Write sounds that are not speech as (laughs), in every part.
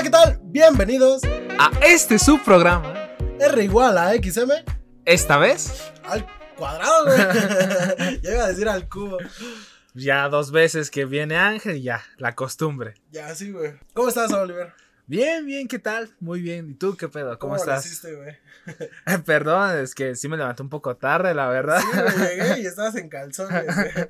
Hola, ¿qué tal? Bienvenidos a este subprograma. R igual a XM. Esta vez al cuadrado, güey. (laughs) (laughs) ya iba a decir al cubo. Ya dos veces que viene Ángel y ya, la costumbre. Ya, sí, güey. ¿Cómo estás, Oliver? Bien, bien, ¿qué tal? Muy bien. ¿Y tú qué pedo? ¿Cómo, ¿Cómo estás? Hiciste, güey? (laughs) Perdón, es que sí me levanté un poco tarde, la verdad. Sí, me llegué y estabas en calzones, güey.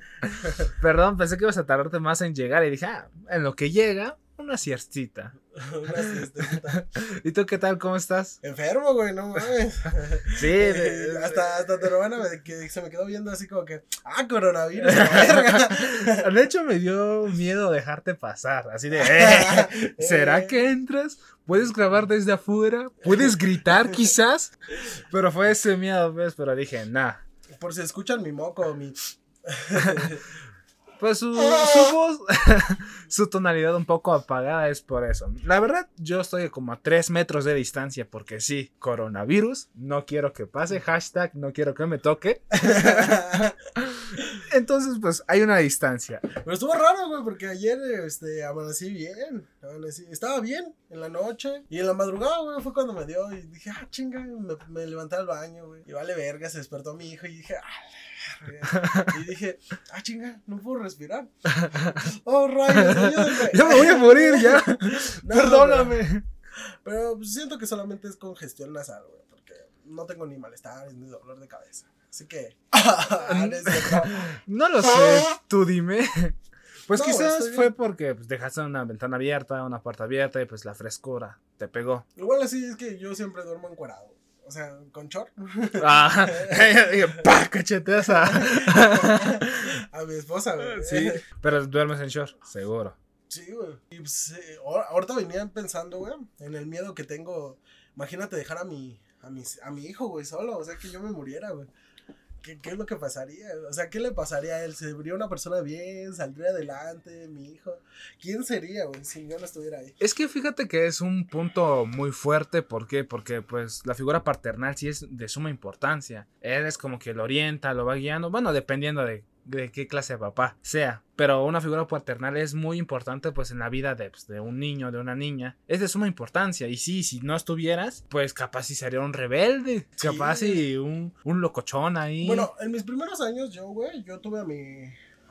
Perdón, pensé que ibas a tardarte más en llegar y dije, ah, en lo que llega, una siestita. (laughs) (laughs) ¿Y tú qué tal? ¿Cómo estás? Enfermo, güey, no mames. (laughs) Sí, de- hasta, hasta tu hermana me- que se me quedó viendo así como que, ah, coronavirus, verga. De hecho, me dio miedo dejarte pasar. Así de, "Eh, ¿será Eh. que entras? ¿Puedes grabar desde afuera? ¿Puedes gritar quizás? Pero fue ese miedo, ¿ves? Pero dije, nah. Por si escuchan mi moco o mi. Pues su, su voz, (laughs) su tonalidad un poco apagada es por eso. La verdad, yo estoy como a 3 metros de distancia porque sí, coronavirus, no quiero que pase, hashtag no quiero que me toque. (laughs) Entonces, pues hay una distancia. Pero estuvo raro, güey, porque ayer este, amanecí bien. Amanecí, estaba bien en la noche. Y en la madrugada, güey, fue cuando me dio. Y dije, ah, chinga, me, me levanté al baño, güey. Y vale verga, se despertó mi hijo. Y dije, ah, la verga". Y dije, ah, chinga, no puedo respirar. (laughs) Oh, rayos, ayúdenme. (laughs) Ya me voy a morir, ya. (laughs) No, Perdóname. Pero pues, siento que solamente es congestión nasal, güey, porque no tengo ni malestar ni dolor de cabeza. Así que. Ah, no lo sé, tú dime. Pues No, quizás fue porque pues, dejaste una ventana abierta, una puerta abierta y pues la frescura te pegó. Igual así es que yo siempre duermo encuerado. O sea, con short. (laughs) Ah. (laughs) Cacheteas a... (laughs) A mi esposa, güey. Sí, pero duermes en short, seguro. Sí, güey. Y pues, eh, ahor- ahorita venían pensando, güey, en el miedo que tengo. Imagínate dejar a mi, a mi, a mi hijo, güey, solo. O sea, que yo me muriera, güey. ¿Qué, ¿Qué es lo que pasaría? O sea, ¿qué le pasaría a él? ¿Sería una persona bien? ¿Saldría adelante? ¿Mi hijo? ¿Quién sería, güey, si yo no estuviera ahí? Es que fíjate que es un punto muy fuerte, ¿por qué? Porque pues la figura paternal sí es de suma importancia. Él es como que lo orienta, lo va guiando, bueno, dependiendo de, de qué clase de papá sea. Pero una figura paternal es muy importante pues en la vida de, pues, de un niño, de una niña. Es de suma importancia. Y sí, si no estuvieras, pues capaz si sería un rebelde, Sí. capaz si un, un locochón ahí. Bueno, en mis primeros años, yo, güey, yo tuve a mi.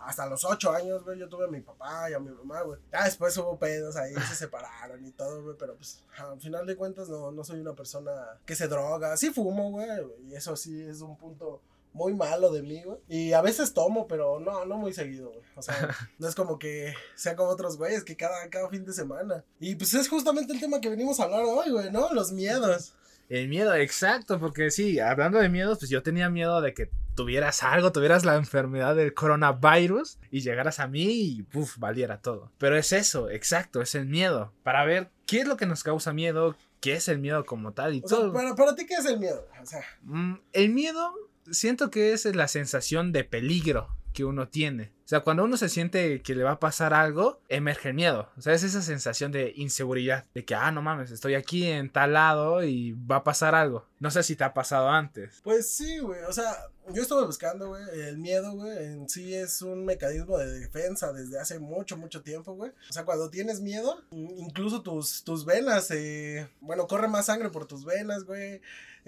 Hasta los ocho años, güey, yo tuve a mi papá y a mi mamá, güey. Ya después hubo pedos ahí, se (laughs) separaron y todo, güey, pero pues al final de cuentas no, no soy una persona que se droga. Sí fumo, güey, y eso sí es un punto muy malo de mí, güey. Y a veces tomo, pero no, no muy seguido, güey. O sea, (laughs) no es como que sea como otros güeyes que cada, cada fin de semana. Y pues es justamente el tema que venimos a hablar hoy, güey, ¿no? Los miedos. El miedo, exacto, porque sí, hablando de miedos, pues yo tenía miedo de que tuvieras algo, tuvieras la enfermedad del coronavirus y llegaras a mí y puf, valiera todo. Pero es eso, exacto, es el miedo. Para ver qué es lo que nos causa miedo, qué es el miedo como tal y O sea, todo. para, para ti, ¿qué es el miedo? O sea, Mm, el miedo siento que es la sensación de peligro que uno tiene. O sea, cuando uno se siente que le va a pasar algo, emerge el miedo. O sea, es esa sensación de inseguridad. De que, ah, no mames, estoy aquí en tal lado y va a pasar algo. No sé si te ha pasado antes. Pues sí, güey. O sea, yo estuve buscando, güey. El miedo, güey, en sí es un mecanismo de defensa desde hace mucho, mucho tiempo, güey. O sea, cuando tienes miedo, in- incluso tus, tus venas, eh, bueno, corre más sangre por tus venas, güey.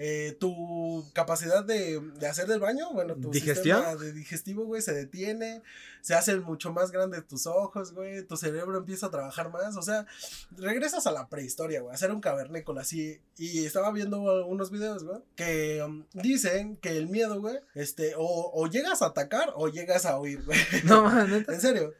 Eh, tu capacidad de, de hacer del baño, bueno, tu ¿Digestión? sistema de digestivo, güey, se detiene. Se hacen mucho más grandes tus ojos, güey. Tu cerebro empieza a trabajar más. O sea, regresas a la prehistoria, güey, a ser un cavernícola así. Y estaba viendo unos videos, güey, que um, dicen que el miedo, güey, este, o, o llegas a atacar o llegas a huir, güey. (laughs) No. En serio.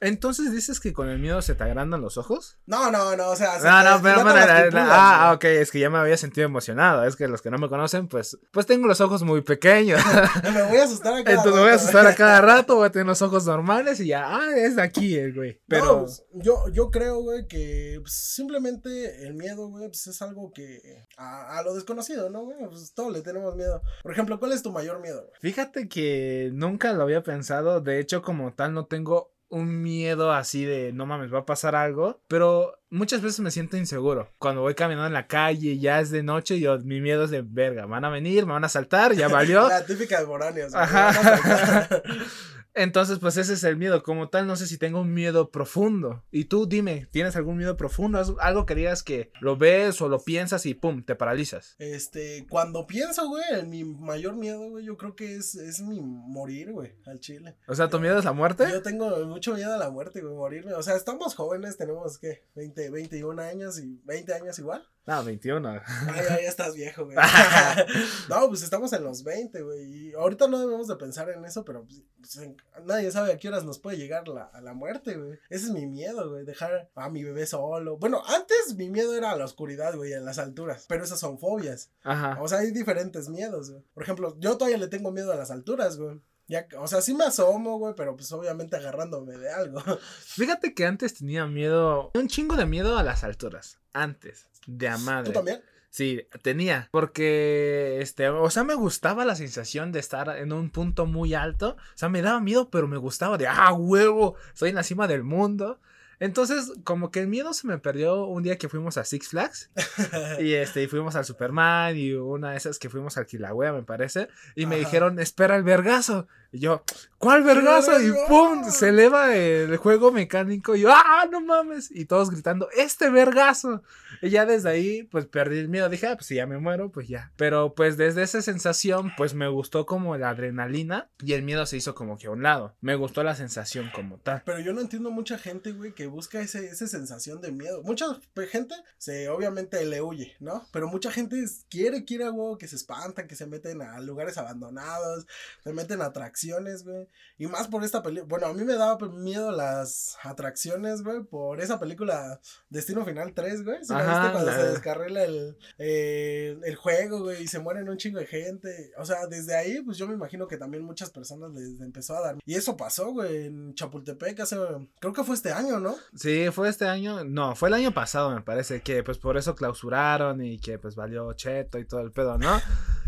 Entonces dices que con el miedo se te agrandan los ojos. No, no, no, o sea, se No, te no, pero, pupilas, ah, ok, es que ya me había sentido emocionado. Es que los que no me conocen, pues, pues tengo los ojos muy pequeños. (laughs) Me voy a asustar a cada Entonces me voy a asustar a cada (laughs) rato, voy a tener los ojos normales y ya, ah, es de aquí el güey. Pero, No, pues, yo, yo creo, güey, que pues, simplemente el miedo, güey, pues es algo que a, a lo desconocido, ¿no, güey? Pues todos le tenemos miedo. Por ejemplo, ¿cuál es tu mayor miedo, güey? fíjate que nunca lo había pensado. De hecho, como tal, no tengo un miedo así de no mames, va a pasar algo. Pero muchas veces me siento inseguro. Cuando voy caminando en la calle ya es de noche, yo, mi miedo es de verga. Van a venir, me van a saltar, ya valió. (laughs) La típica de güey. Ajá. (laughs) Entonces, pues ese es el miedo. Como tal, no sé si tengo un miedo profundo. Y tú dime, ¿tienes algún miedo profundo? Algo que digas que lo ves o lo piensas y pum, te paralizas. Este, cuando pienso, güey, mi mayor miedo, güey, yo creo que es, es mi morir, güey, al chile. O sea, ¿tu miedo es la muerte? Yo tengo mucho miedo a la muerte, güey, morirme. O sea, estamos jóvenes, tenemos, ¿qué? 20, 21 años y 20 años igual. No, 21. Ay, ya estás viejo, güey. (laughs) (laughs) no, pues estamos en los 20, güey. Y ahorita no debemos de pensar en eso, pero pues, pues nadie sabe a qué horas nos puede llegar la, a la muerte, güey. Ese es mi miedo, güey. Dejar a mi bebé solo. Bueno, antes mi miedo era a la oscuridad, güey, a las alturas. Pero esas son fobias. Ajá. O sea, hay diferentes miedos, güey. Por ejemplo, yo todavía le tengo miedo a las alturas, güey. Ya, o sea, sí me asomo, güey, pero pues obviamente agarrándome de algo. (laughs) Fíjate que antes tenía miedo, un chingo de miedo a las alturas. Antes, de a ¿Tú también? Sí, tenía. Porque, este, o sea, me gustaba la sensación de estar en un punto muy alto. O sea, me daba miedo, pero me gustaba de, ah, huevo, estoy en la cima del mundo. Entonces, como que el miedo se me perdió un día que fuimos a Six Flags. (laughs) y este, y fuimos al Superman y una de esas que fuimos al Kilauea, me parece. Y me dijeron, espera el vergazo. Y yo, ¿cuál vergazo? Y pum, se eleva el juego mecánico. Y yo, ¡ah, no mames! Y todos gritando, ¡este vergazo! Y ya desde ahí, pues perdí el miedo. Dije, ah, pues si ya me muero, pues ya. Pero pues desde esa sensación, pues me gustó como la adrenalina y el miedo se hizo como que a un lado. Me gustó la sensación como tal. Pero yo no entiendo mucha gente, güey, que busca ese, esa sensación de miedo. Mucha gente se obviamente le huye, ¿no? Pero mucha gente quiere, quiere a huevo que se espantan, que se meten a lugares abandonados, se meten a atracciones, güey. Y más por esta película. Bueno, a mí me daba miedo las atracciones, güey, por esa película Destino Final 3, güey. ¿Sí Ajá, cuando se descarrila el, eh, el juego, güey, y se mueren un chingo de gente. O sea, desde ahí, pues yo me imagino que también muchas personas les empezó a dar. Y eso pasó, güey, en Chapultepec hace, creo que fue este año, ¿no? Sí, fue este año, no, fue el año pasado, me parece, que pues por eso clausuraron y que pues valió cheto y todo el pedo, ¿no?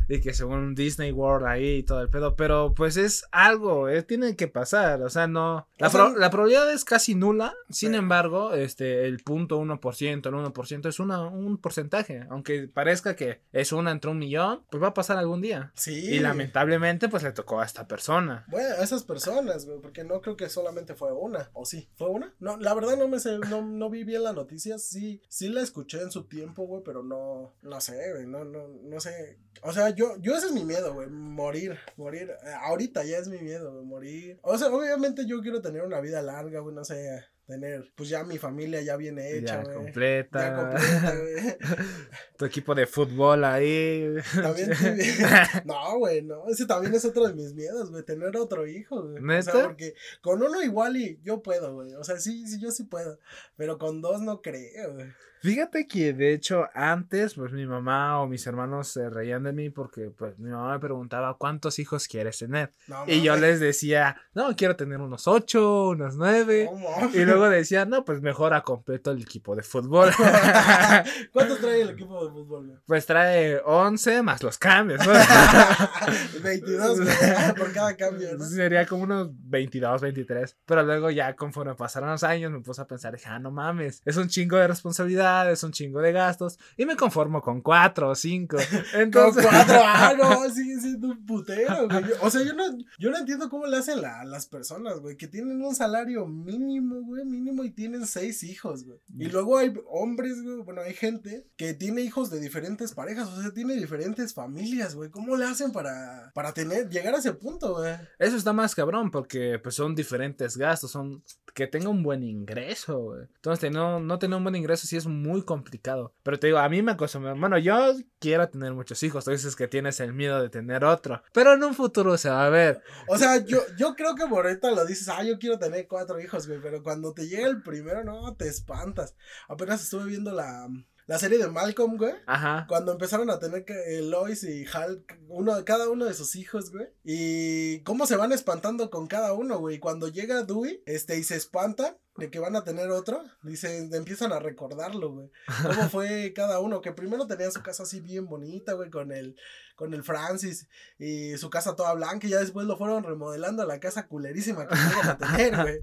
Y que según Disney World ahí y todo el pedo, pero pues es algo, eh, tiene que pasar, o sea, no, la, la probabilidad es casi nula, sin embargo, este, el punto 1%, el 1% es una, un porcentaje, aunque parezca que es una entre un millón, pues va a pasar algún día. Sí. Y lamentablemente pues le tocó a esta persona. Bueno, a esas personas, güey, porque no creo que solamente fue una, o sí, fue una. No, la verdad no me sé, no, no vi bien la noticia, sí, sí la escuché en su tiempo, güey, pero no, no sé, güey, no, no, no sé o sea, yo, yo ese es mi miedo, güey, morir, morir. Eh, ahorita ya es mi miedo, güey, morir. O sea, obviamente yo quiero tener una vida larga, güey, no sé, tener, pues ya mi familia ya viene hecha, ya completa. Ya completa, güey. (laughs) tu equipo de fútbol ahí. También, (laughs) no, güey, no, ese también es otro de mis miedos, güey, tener otro hijo, güey. O sea, porque con uno igual y yo puedo, güey, o sea, sí, sí, yo sí puedo, pero con dos no creo, güey. Fíjate que de hecho antes, pues mi mamá o mis hermanos se reían de mí porque pues mi mamá me preguntaba cuántos hijos quieres tener. y yo les decía, no, quiero tener unos ocho, unos nueve. y luego decía, no, pues mejor a completo el equipo de fútbol. (laughs) ¿Cuántos trae el equipo de fútbol? Pues trae once más los cambios, ¿no? (laughs) 22 (laughs) por cada cambio, ¿no? Sería como unos 22, 23. Pero luego ya conforme pasaron los años me puse a pensar, dije, ah, no mames, es un chingo de responsabilidad es un chingo de gastos y me conformo con cuatro o cinco. (laughs) Entonces... con cuatro, (laughs) ah, no, sigue siendo un putero, güey. O sea, yo no, yo no entiendo cómo le hacen la, las personas, güey, que tienen un salario mínimo, güey, mínimo y tienen seis hijos, güey. Y luego hay hombres, güey, bueno, hay gente que tiene hijos de diferentes parejas, o sea, tiene diferentes familias, güey. ¿Cómo le hacen para, para tener, llegar a ese punto, güey? Eso está más cabrón porque pues son diferentes gastos, son que tenga un buen ingreso, güey. Entonces, no, no tener un buen ingreso sí es muy complicado. Pero te digo, a mí me acostumbra. Bueno, yo quiero tener muchos hijos. Tú dices que tienes el miedo de tener otro. Pero en un futuro se va a ver. O sea, yo, yo creo que por lo dices, ah, yo quiero tener cuatro hijos, güey. Pero cuando te llega el primero, no, te espantas. Apenas estuve viendo la la serie de Malcolm, güey. Ajá. Cuando empezaron a tener que, eh, Lois y Hal, uno, cada uno de sus hijos, güey. Y cómo se van espantando con cada uno, güey. Cuando llega Dewey, este, y se espantan de que van a tener otro, dice, empiezan a recordarlo, güey. Cómo (laughs) fue cada uno, que primero tenían su casa así bien bonita, güey, con el, con el Francis y su casa toda blanca, y ya después lo fueron remodelando a la casa culerísima que (laughs) iban a tener, güey.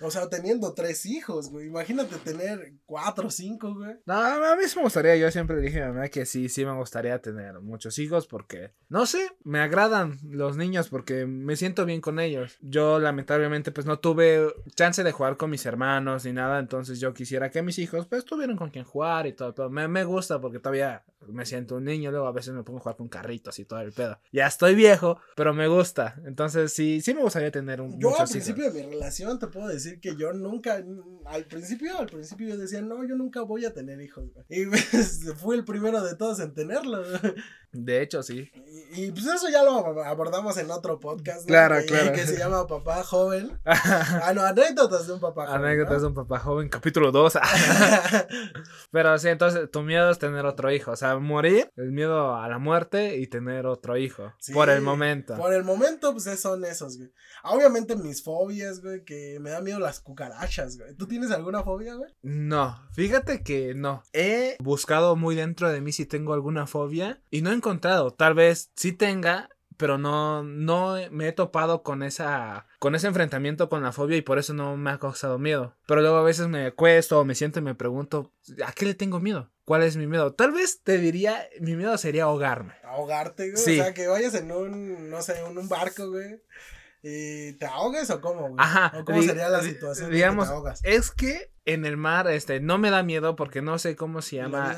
O sea, teniendo tres hijos, güey. Imagínate tener cuatro o cinco, güey. No, a mí sí me gustaría, yo siempre dije a mi mamá que sí, sí me gustaría tener muchos hijos porque, no sé, me agradan los niños porque me siento bien con ellos. Yo lamentablemente pues no tuve chance de jugar con mis hermanos ni nada, entonces yo quisiera que mis hijos pues tuvieran con quien jugar y todo, todo. Me, me gusta porque todavía me siento un niño, luego a veces me pongo a jugar con carritos y todo el pedo. Ya estoy viejo, pero me gusta, entonces sí, sí me gustaría tener un... Yo al muchos hijos. principio de mi relación te puedo decir que yo nunca, al principio, al principio yo decía, no, yo nunca voy a tener hijos, güey. Y (laughs) pues, fui el primero de todos en tenerlos. güey. De hecho, sí. Y, y, pues eso ya lo abordamos en otro podcast. ¿no? Claro, que, claro. Que se llama Papá Joven. (laughs) Ah, no, anécdotas de un papá joven. Anécdotas de un papá joven, capítulo 2. (laughs) Pero sí, entonces tu miedo es tener otro hijo. O sea, morir, el miedo a la muerte y tener otro hijo. Sí, por el momento. Por el momento, pues son esos, güey. Obviamente mis fobias, güey, que me da miedo las cucarachas, güey. ¿Tú tienes alguna fobia, güey? No, fíjate que no. He buscado muy dentro de mí si tengo alguna fobia y no he encontrado. Tal vez sí tenga, pero no, no me he topado con esa, con ese enfrentamiento con la fobia y por eso no me ha causado miedo. Pero luego a veces me acuesto o me siento y me pregunto, ¿a qué le tengo miedo? ¿Cuál es mi miedo? Tal vez te diría, mi miedo sería ahogarme. Ahogarte, güey. Sí. O sea, que vayas en un, no sé, en un barco, güey. ¿Y te ahogues o cómo, güey? Ajá. ¿O cómo sería la situación? Digamos, que te ahogas? es que en el mar, este, no me da miedo porque no sé cómo se La llama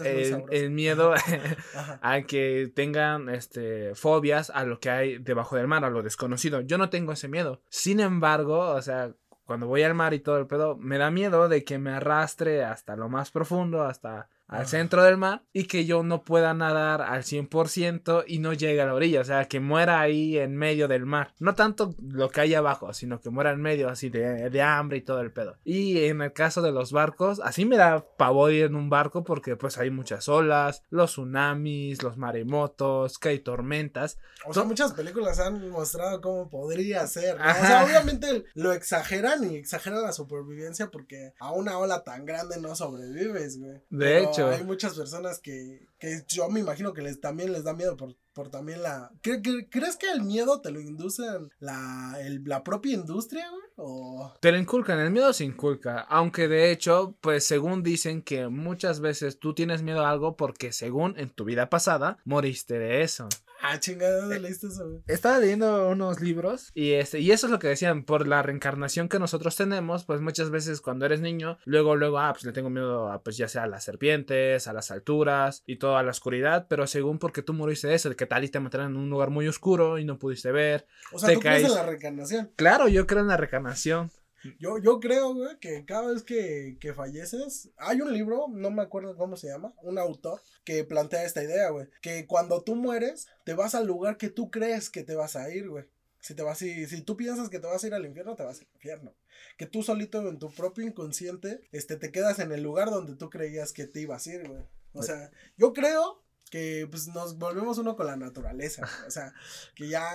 el, miedo (laughs) Ajá. a que tengan, este, fobias a lo que hay debajo del mar, a lo desconocido. Yo no tengo ese miedo. Sin embargo, o sea, cuando voy al mar y todo el pedo, me da miedo de que me arrastre hasta lo más profundo, hasta al centro del mar y que yo no pueda nadar al 100% y no llegue a la orilla, o sea, que muera ahí en medio del mar. No tanto lo que hay abajo, sino que muera en medio así de, de hambre y todo el pedo. Y en el caso de los barcos, así me da pavor ir en un barco porque pues hay muchas olas, los tsunamis, los maremotos, que hay tormentas. O sea, muchas películas han mostrado cómo podría ser. ¿no? O sea, obviamente lo exageran y exageran la supervivencia porque a una ola tan grande no sobrevives, güey. De Pero hecho. Hay muchas personas que, que yo me imagino que les también les da miedo por, por también la. ¿Cre- cre- ¿Crees que el miedo te lo inducen la, el- la propia industria, güey? O. Te lo inculcan, el miedo se inculca, aunque de hecho, pues según dicen que muchas veces tú tienes miedo a algo porque según en tu vida pasada moriste de eso. Ah, chingada, ¿dónde leíste eso? Estaba leyendo unos libros y este y eso es lo que decían por la reencarnación que nosotros tenemos, pues muchas veces cuando eres niño, luego luego ah pues le tengo miedo a pues ya sea a las serpientes, a las alturas y toda la oscuridad, pero según porque tú moriste de eso, de que tal y te mataron en un lugar muy oscuro y no pudiste ver. O sea, Te tú crees en la reencarnación. Claro, yo creo en la reencarnación. Yo, yo creo, güey, que cada vez que, que falleces, hay un libro, no me acuerdo cómo se llama, un autor que plantea esta idea, güey, que cuando tú mueres, te vas al lugar que tú crees que te vas a ir, güey. Si te vas, si, si tú piensas que te vas a ir al infierno, te vas al infierno. Que tú solito en tu propio inconsciente, este, te quedas en el lugar donde tú creías que te ibas a ir, güey. O sea, yo creo que pues nos volvemos uno con la naturaleza, güey. o sea, que ya,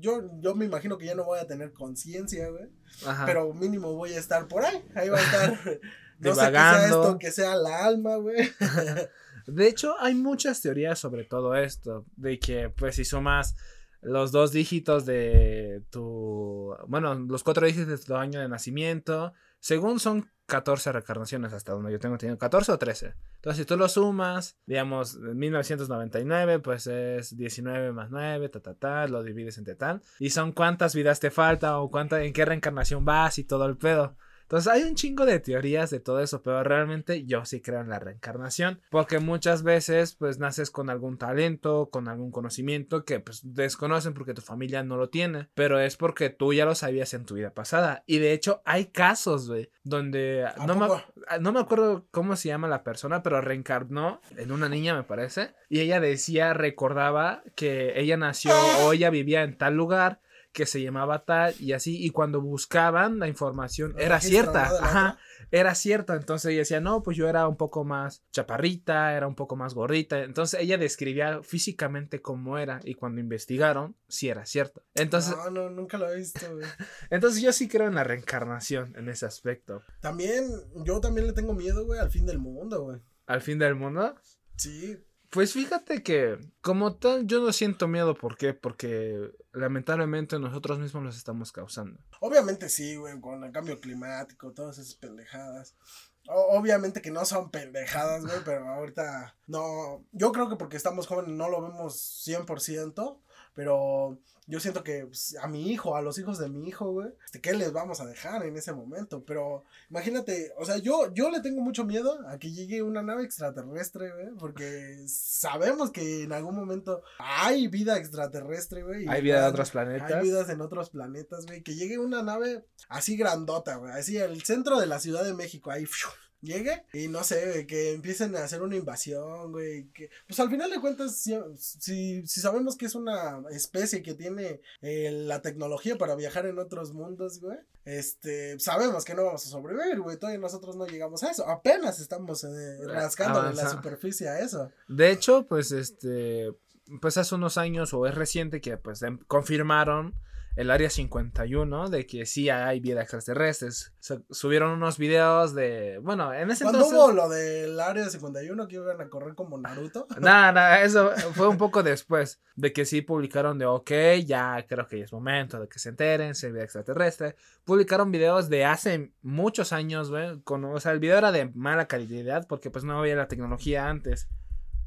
yo, yo me imagino que ya no voy a tener conciencia, güey. Ajá. Pero mínimo voy a estar por ahí. Ahí va a estar. (laughs) (laughs) No sé qué sea Divagando. esto, que sea la alma, güey. (laughs) De hecho, hay muchas teorías sobre todo esto, de que pues si sumas los dos dígitos de tu, bueno, los cuatro dígitos de tu año de nacimiento, según son 14 reencarnaciones hasta donde yo tengo tenido, 14 o 13. Entonces, si tú lo sumas, digamos, 1999, pues es 19 más 9, ta, ta, ta, lo divides entre tal, y son cuántas vidas te falta o cuánta, en qué reencarnación vas y todo el pedo. Entonces hay un chingo de teorías de todo eso, pero realmente yo sí creo en la reencarnación, porque muchas veces pues naces con algún talento, con algún conocimiento que pues desconocen porque tu familia no lo tiene, pero es porque tú ya lo sabías en tu vida pasada. Y de hecho hay casos, güey, donde ¿A no me, no me acuerdo cómo se llama la persona, pero reencarnó en una niña me parece, y ella decía, recordaba que ella nació o ella vivía en tal lugar que se llamaba tal y así y cuando buscaban la información Lo era cierta, ajá, era cierta, entonces ella decía, no, pues yo era un poco más chaparrita, era un poco más gordita, entonces ella describía físicamente cómo era y cuando investigaron, sí era cierto. Entonces, No, no, nunca lo he visto, güey. (laughs) entonces yo sí creo en la reencarnación en ese aspecto. También, yo también le tengo miedo, güey, al fin del mundo, güey. Al fin del mundo, Sí. Pues fíjate que como tal yo no siento miedo, ¿por qué? Porque lamentablemente nosotros mismos los estamos causando. Obviamente sí, güey, con el cambio climático, todas esas pendejadas. obviamente que no son pendejadas, güey, pero ahorita no, yo creo que porque estamos jóvenes no lo vemos 100%, pero yo siento que pues, a mi hijo, a los hijos de mi hijo, güey, este, ¿qué les vamos a dejar en ese momento? Pero imagínate, o sea, yo, yo le tengo mucho miedo a que llegue una nave extraterrestre, güey, porque (laughs) sabemos que en algún momento hay vida extraterrestre, güey. Hay vida en otros planetas. Hay vidas en otros planetas, güey, que llegue una nave así grandota, güey, así el centro de la Ciudad de México, ahí, llegue y no sé, que empiecen a hacer una invasión, güey. Que, pues al final de cuentas, si, si, sabemos que es una especie que tiene eh, la tecnología para viajar en otros mundos, güey, este, sabemos que no vamos a sobrevivir, güey. Todavía nosotros no llegamos a eso. Apenas estamos eh, rascando la superficie a eso. De hecho, pues este, pues hace unos años o es reciente que pues em, confirmaron el área 51 de que sí hay vida extraterrestres. subieron unos videos de, bueno, en ese ¿Cuándo hubo lo del área 51 que iban a correr como Naruto? (laughs) Nada, nada, eso fue un poco después de que sí publicaron de, ok, ya creo que es momento de que se enteren, si hay vida extraterrestre. Publicaron videos de hace muchos años, güey, con, o sea, el video era de mala calidad porque pues no había la tecnología antes.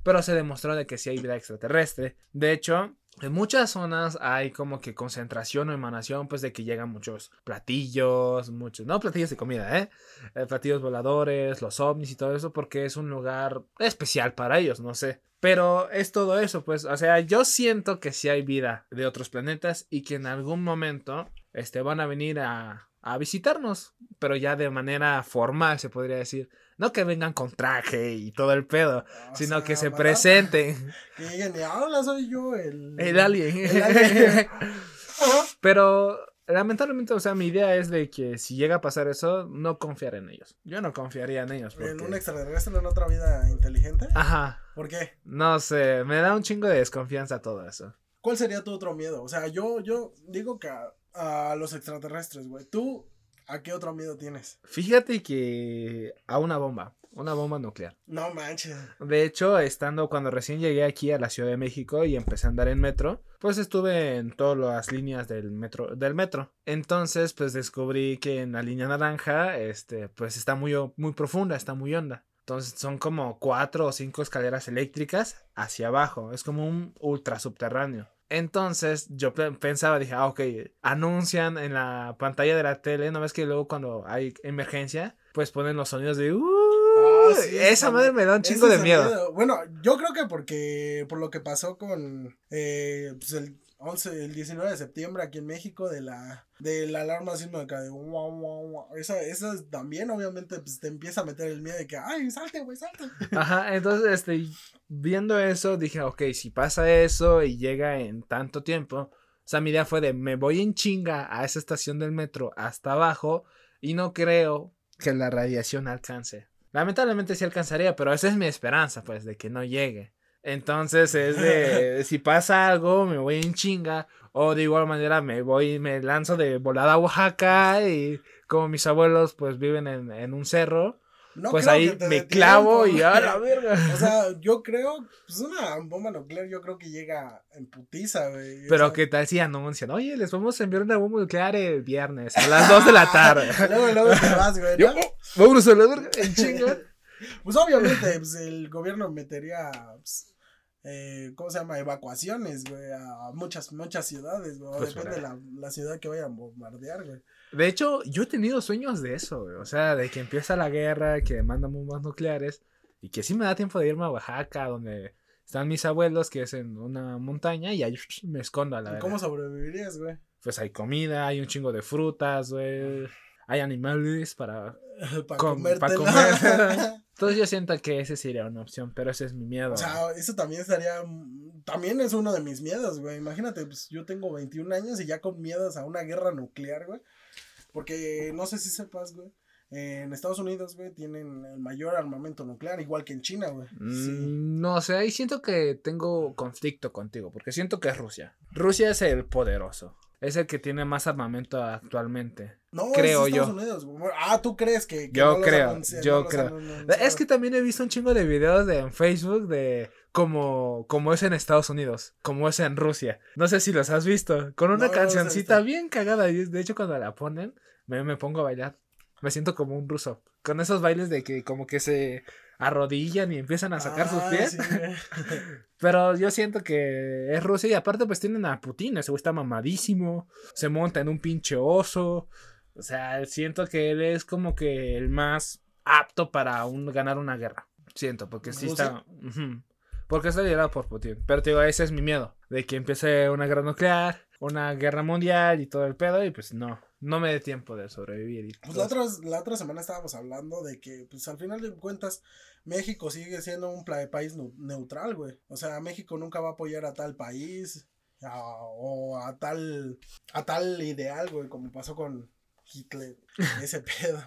Pero se demostró de que sí hay vida extraterrestre. De hecho, en muchas zonas hay como que concentración o emanación, pues de que llegan muchos platillos, muchos, no platillos de comida, ¿eh? ¿eh? Platillos voladores, los ovnis y todo eso, porque es un lugar especial para ellos, no sé. Pero es todo eso, pues, o sea, yo siento que sí hay vida de otros planetas y que en algún momento, este, van a venir a, a visitarnos, pero ya de manera formal, se podría decir. No que vengan con traje y todo el pedo, sino que se presenten. (laughs) Que digan, hola, soy yo el... El alien. (laughs) Pero lamentablemente, o sea, mi idea es de que si llega a pasar eso, no confiar en ellos. Yo no confiaría en ellos. ¿En un extraterrestre en otra vida inteligente? Ajá. ¿Por qué? No sé, me da un chingo de desconfianza todo eso. ¿Cuál sería tu otro miedo? O sea, yo, yo digo que a los extraterrestres, güey. ¿Tú ¿A qué otro miedo tienes? Fíjate que a una bomba, una bomba nuclear. No manches. De hecho, estando cuando recién llegué aquí a la Ciudad de México y empecé a andar en metro, pues estuve en todas las líneas del metro, del metro. Entonces, pues descubrí que en la línea naranja, este, pues está muy, muy profunda, está muy honda. Entonces son como cuatro o cinco escaleras eléctricas hacia abajo. Es como un ultra subterráneo. Entonces yo pensaba, dije, ah, ok, anuncian en la pantalla de la tele, ¿no ves que luego cuando hay emergencia, pues ponen los sonidos de... Uh, esa madre me da un chingo de miedo. Bueno, yo creo que porque por lo que pasó con eh, pues el 11, el 19 de septiembre aquí en México de la de la alarma sísmica de wow, esa también obviamente pues, te empieza a meter el miedo de que ay, salte, güey, salte. Ajá, entonces este viendo eso dije, ok, si pasa eso y llega en tanto tiempo, o sea, mi idea fue de me voy en chinga a esa estación del metro hasta abajo y no creo que la radiación alcance. Lamentablemente sí alcanzaría, pero esa es mi esperanza, pues, de que no llegue. Entonces es de, (laughs) si pasa algo, me voy en chinga. O de igual manera me voy, me lanzo de volada a Oaxaca y como mis abuelos pues viven en, un cerro. pues ahí me clavo y a la (laughs) verga. O sea, yo creo, pues una bomba nuclear yo creo que llega en putiza, güey. Pero qué tal si anuncian, oye, les vamos a enviar una bomba nuclear el viernes a las 2 de la tarde. (laughs) luego, luego te vas, güey. ¿no? Oh, vámonos a la verga, en chinga. Pues obviamente, pues, el gobierno metería, pues, eh, ¿cómo se llama? Evacuaciones, güey, a muchas, muchas ciudades, güey. Pues depende de la, la, ciudad que vayan a bombardear, güey. De hecho, yo he tenido sueños de eso, güey. O sea, de que empieza la guerra, que mandan bombas nucleares. Y que sí me da tiempo de irme a Oaxaca, donde están mis abuelos, que es en una montaña, y ahí (laughs) me escondo a la ¿Cómo sobrevivirías, güey? Pues hay comida, hay un chingo de frutas, güey hay animales para, (laughs) para, comer. (laughs) Entonces yo siento que ese sería una opción, pero ese es mi miedo. O sea, eso también estaría, también es uno de mis miedos, güey. Imagínate, pues yo tengo 21 años y ya con miedos a una guerra nuclear, güey. Porque no sé si sepas, güey. En Estados Unidos, güey, tienen el mayor armamento nuclear, igual que en China, güey. Mm, no sé, ahí siento que tengo conflicto contigo, porque siento que es Rusia. Rusia es el poderoso. Es el que tiene más armamento actualmente. No, creo es Estados yo. Unidos. Ah, tú crees que. yo creo, yo creo. es que también he visto un chingo de videos de, en Facebook de como, como es en Estados Unidos, como es en Rusia. No sé si los has visto, con una No, cancioncita bien cagada. De hecho, cuando la ponen, me, me pongo a bailar. Me siento como un ruso. Con esos bailes de que como que se arrodillan y empiezan a sacar sus Ah, pies. sí. (laughs) Pero yo siento que es Rusia y aparte pues tienen a Putin, ese güey está mamadísimo, se monta en un pinche oso. O sea, siento que él es como que el más apto para un, ganar una guerra. Siento, porque sí está... Porque está liderado por Putin. Pero te digo, ese es mi miedo. De que empiece una guerra nuclear, una guerra mundial y todo el pedo. Y pues no, no me dé tiempo de sobrevivir. Y Pues la otra, la otra semana estábamos hablando de que, pues al final de cuentas, México sigue siendo un país neutral, güey. O sea, México nunca va a apoyar a tal país a- o a tal, a tal ideal, güey, como pasó con Hitler, (laughs) ese pedo.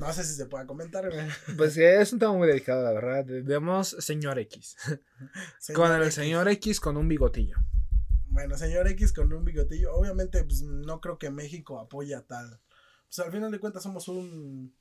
No sé si se pueda comentar, güey. Pues es un tema muy delicado, la verdad. Vemos señor X. (laughs) con el X. señor X con un bigotillo. Bueno, señor X con un bigotillo. Obviamente, pues no creo que México apoye a tal. Pues al final de cuentas somos un,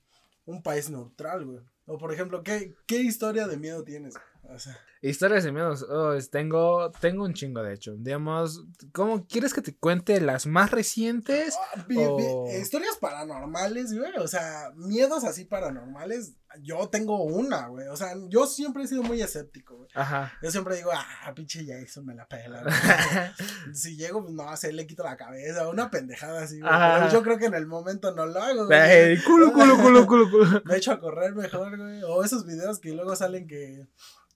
un país neutral, güey. O por ejemplo, ¿qué, qué historia de miedo tienes? O sea, Historias de miedos. oh, tengo, tengo un chingo, de hecho. Digamos, ¿cómo quieres que te cuente las más recientes? ah, o- historias paranormales, güey. O sea, miedos así paranormales. Yo tengo una, güey. O sea, yo siempre he sido muy escéptico, güey. Ajá. Yo siempre digo, ah, pinche Jason me la pela. güey. (laughs) si llego, pues no sé, le quito la cabeza. Una pendejada así, güey. Ajá. Pero yo creo que en el momento no lo hago, güey. Ey, culo, culo, culo, culo, culo. (laughs) Me echo a correr mejor, güey. O esos videos que luego salen que,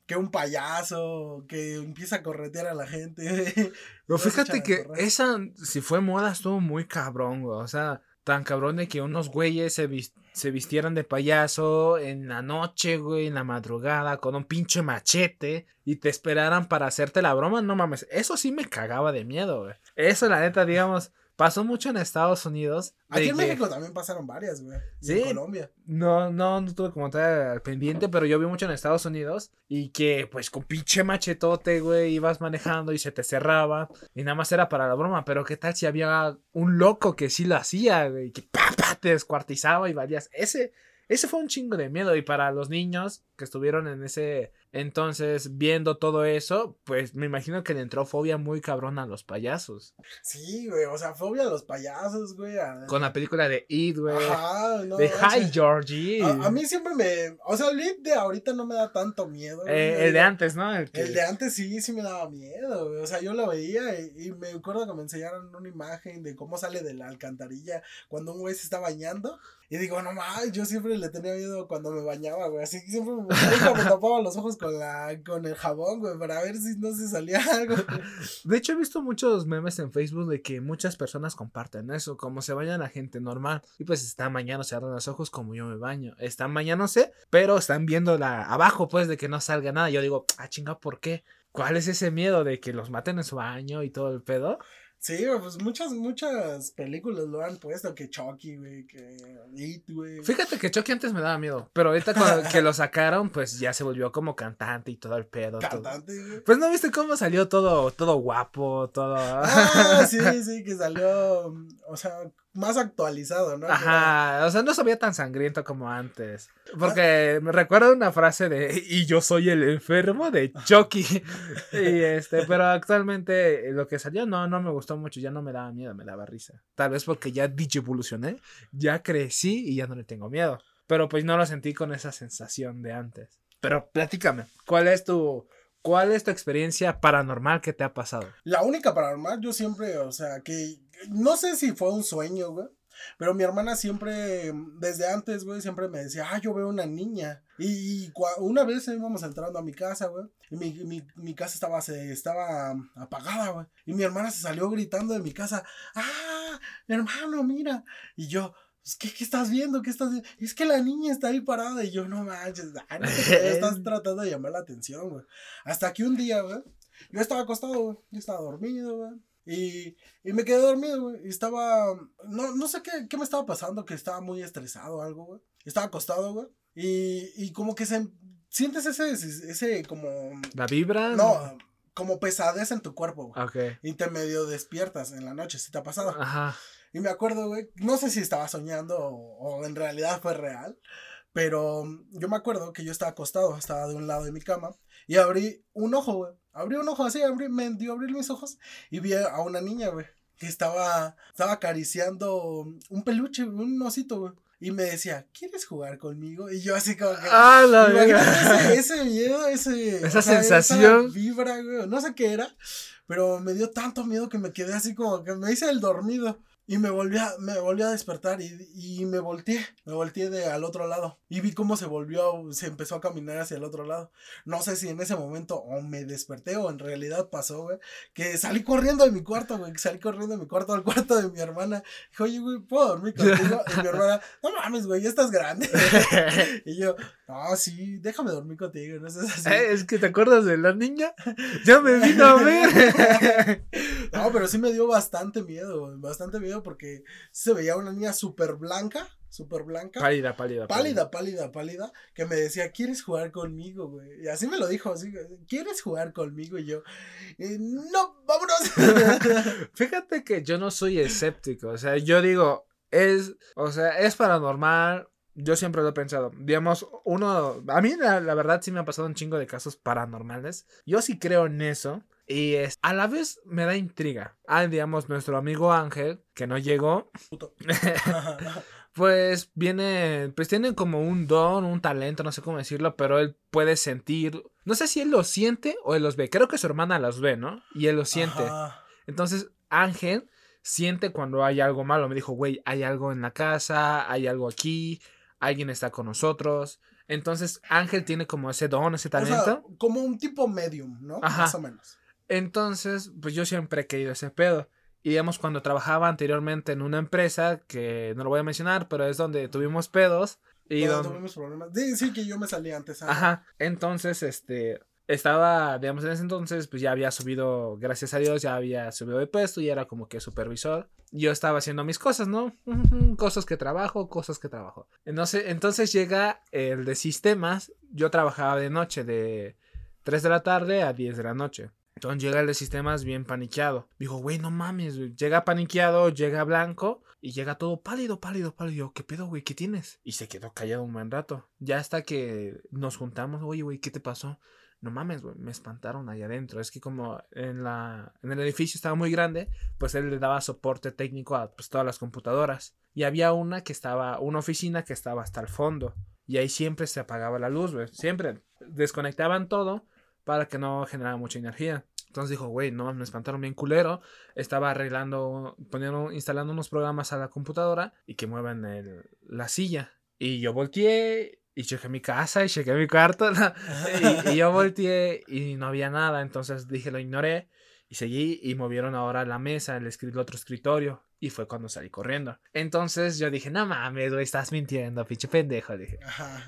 que un payaso que empieza a corretear a la gente. (laughs) Pero fíjate que esa, si fue moda, estuvo muy cabrón, güey. O sea, tan cabrón de que unos güeyes se, vis- se vistieran de payaso en la noche, güey, en la madrugada, con un pinche machete y te esperaran para hacerte la broma. No mames, eso sí me cagaba de miedo, güey. Eso, la neta, digamos, pasó mucho en Estados Unidos. Aquí en que- México también pasaron varias, güey. Sí. en Colombia. No, no, no tuve como tal al pendiente, pero yo vi mucho en Estados Unidos y que pues con pinche machetote, güey, ibas manejando y se te cerraba y nada más era para la broma, pero qué tal si había un loco que sí lo hacía, güey, que pa, pa, te descuartizaba y valías. Ese, ese fue un chingo de miedo y para los niños que estuvieron en ese entonces viendo todo eso, pues me imagino que le entró fobia muy cabrón a los payasos. Sí, güey. O sea, fobia a los payasos, güey. a- Con la película de It, güey. Ajá, no. de. Hi Georgie. A, a mí siempre me. O sea, el lead de ahorita no me da tanto miedo. güey. Eh, el de antes, ¿no? El, que- El de antes sí, sí me daba miedo, güey. O sea, yo lo veía y, y me acuerdo que me enseñaron una imagen de cómo sale de la alcantarilla cuando un güey se está bañando. Y digo, no mames, yo siempre le tenía miedo cuando me bañaba, güey. Así que siempre me, (laughs) me tapaba los ojos con la con el jabón, güey, para ver si no se salía (laughs) algo. (laughs) De hecho, he visto muchos memes en Facebook de que muchas personas comparten eso, como se baña la gente normal. Y pues están bañándose, se abren los ojos como yo me baño. Están bañándose, pero están viendo la abajo, pues, de que no salga nada. Yo digo, ah, chinga, ¿por qué? ¿Cuál es ese miedo de que los maten en su baño y todo el pedo? Sí, pues muchas, muchas películas lo han puesto, que Chucky, güey, que It, güey. Fíjate que Chucky antes me daba miedo, pero ahorita cuando (laughs) que lo sacaron, pues ya se volvió como cantante y todo el pedo. Cantante, güey. Pues no viste cómo salió todo, todo guapo, todo. Ah, sí, (laughs) sí, que salió, o sea, más actualizado, ¿no? Era- Ajá, o sea, no se veía tan sangriento como antes. Porque me recuerdo una frase de y yo soy el enfermo de Chucky. (laughs) y este, pero actualmente lo que salió no, no me gustó mucho, ya no me daba miedo, me daba risa. Tal vez porque ya evolucioné, ya crecí y ya no le tengo miedo. Pero pues no lo sentí con esa sensación de antes. Pero platícame, ¿cuál es tu cuál es tu experiencia paranormal que te ha pasado? La única paranormal, yo siempre, o sea, que no sé si fue un sueño, güey. Pero mi hermana siempre, desde antes, güey, siempre me decía, ah, yo veo una niña. Y, una vez íbamos entrando a mi casa, güey. Y mi, mi, casa estaba, se, estaba apagada, güey. Y mi hermana se salió gritando de mi casa, ah, mi hermano, mira. Y yo, "Pues, ¿Qué, ¿Qué estás viendo? ¿Qué estás viendo? Es que la niña está ahí parada y yo no manches, (laughs) ay, no te estás (laughs) tratando de llamar la atención, güey. Hasta que un día, güey, yo estaba acostado, güey, yo estaba dormido, güey. Y, y me quedé dormido, güey. Y estaba. No, no sé qué, qué me estaba pasando, que estaba muy estresado o algo, güey. Estaba acostado, güey. Y, y como que se. Sientes ese, ese, como. ¿La vibra? No, como pesadez en tu cuerpo, güey. Ok. Y te medio despiertas en la noche, si te ha pasado. Ajá. Y me acuerdo, güey, no sé si estaba soñando o, o en realidad fue real. Pero yo me acuerdo que yo estaba acostado, estaba de un lado de mi cama y abrí un ojo, güey. Abrí un ojo así, abrí, me dio abrir mis ojos y vi a una niña, güey, que estaba, estaba acariciando un peluche, un osito, güey. Y me decía, ¿quieres jugar conmigo? Y yo así como que. ¡Ah, la ese, (laughs) ese, miedo, ese. Esa sensación. Esa vibra, güey. No sé qué era. Pero me dio tanto miedo que me quedé así como que me hice el dormido. Y me volví a, me volví a despertar y, y, me volteé, me volteé de al otro lado. Y vi cómo se volvió, se empezó a caminar hacia el otro lado. No sé si en ese momento o me desperté o en realidad pasó, güey. Que salí corriendo de mi cuarto, güey. Salí corriendo de mi cuarto al cuarto de mi hermana. Dijo, oye, güey, ¿puedo dormir contigo? Y mi hermana, no mames, güey, ya estás grande. (laughs) y yo, no, sí, déjame dormir contigo. No sé así. Eh, es que te acuerdas de la niña. Ya me vino a ver. (laughs) no, pero sí me dio bastante miedo, bastante miedo porque se veía una niña súper blanca, súper blanca. Pálida, pálida, pálida. Pálida, pálida, que me decía, ¿quieres jugar conmigo, güey? Y así me lo dijo, así, ¿quieres jugar conmigo? Y yo, eh, no, vámonos. (laughs) Fíjate que yo no soy escéptico, o sea, yo digo, es, o sea, es paranormal, yo siempre lo he pensado. Digamos, uno. A mí, la, la, verdad, sí me ha pasado un chingo de casos paranormales. Yo sí creo en eso. Y es, a la vez me da intriga. Ah, digamos, nuestro amigo Ángel, que no llegó. (laughs) pues viene, pues tiene como un don, un talento, no sé cómo decirlo, pero él puede sentir, no sé si él lo siente o él los ve, creo que su hermana los ve, ¿no? Y él lo siente. Entonces, Ángel siente cuando hay algo malo, me dijo, güey, hay algo en la casa, hay algo aquí, alguien está con nosotros. Entonces, Ángel tiene como ese don, ese talento. como un tipo medium, ¿no? Más o menos. Entonces, pues yo siempre he querido ese pedo. Y digamos, cuando trabajaba anteriormente en una empresa, que no lo voy a mencionar, pero es donde tuvimos pedos. Y donde tuvimos problemas. Sí, sí, que yo me salí antes. Ajá. Entonces, este, estaba, digamos, en ese entonces, pues ya había subido, gracias a Dios, ya había subido de puesto y era como que supervisor. Yo estaba haciendo mis cosas, ¿no? cosas que trabajo, cosas que trabajo. Entonces, entonces llega el de sistemas. Yo trabajaba de noche, de 3 de la tarde a 10 de la noche. Entonces llega el de sistemas bien paniqueado. Dijo, güey, no mames, Llega paniqueado, llega blanco y llega todo pálido, pálido, pálido. ¿Qué pedo, güey? ¿Qué tienes? Y se quedó callado un buen rato. Ya hasta que nos juntamos, oye, güey, ¿qué te pasó? No mames, güey, me espantaron ahí adentro. Es que como en la en el edificio estaba muy grande, pues él le daba soporte técnico a pues, todas las computadoras. Y había una que estaba, una oficina que estaba hasta el fondo. Y ahí siempre se apagaba la luz, güey. Siempre desconectaban todo para que no generara mucha energía. Entonces dijo, güey, no, me espantaron bien culero. Estaba arreglando, poniendo, instalando unos programas a la computadora y que muevan la silla. Y yo volteé y chequé mi casa y chequé mi cuarto. (laughs) y, y, yo (laughs) volteé y no había nada. Entonces dije, lo ignoré. Y seguí y movieron ahora la mesa, el, el otro escritorio. Y fue cuando salí corriendo. Entonces yo dije, no mames, güey, estás mintiendo, pinche pendejo. Dije.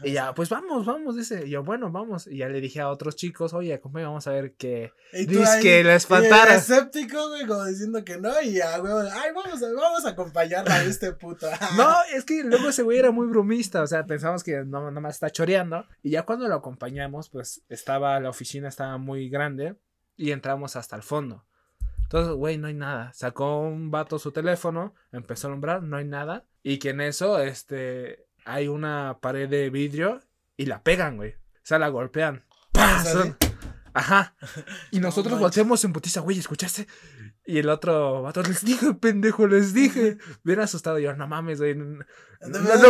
Y ya, pues vamos, vamos, dice. Y yo, bueno, vamos. Y ya le dije a otros chicos, oye, acompáñame, vamos a ver qué. Dice que lo espantara. escéptico, güey, como diciendo que no. Y ya, güey, ay, vamos, vamos a acompañarla a este puto. (laughs) no, es que luego ese güey era muy bromista. O sea, pensamos que no, más está choreando. Y ya cuando lo acompañamos, pues estaba, la oficina estaba muy grande. Y entramos hasta el fondo. Entonces, güey, no hay nada. Sacó un vato su teléfono, empezó a nombrar, no hay nada. Y que en eso, este, hay una pared de vidrio y la pegan, güey. O sea, la golpean. ¡Pah! Ajá. (laughs) Y nosotros volteamos en putiza, güey, ¿escuchaste? Y el otro vato, les dije, pendejo, les dije. Bien asustado. yo, no mames, güey. No,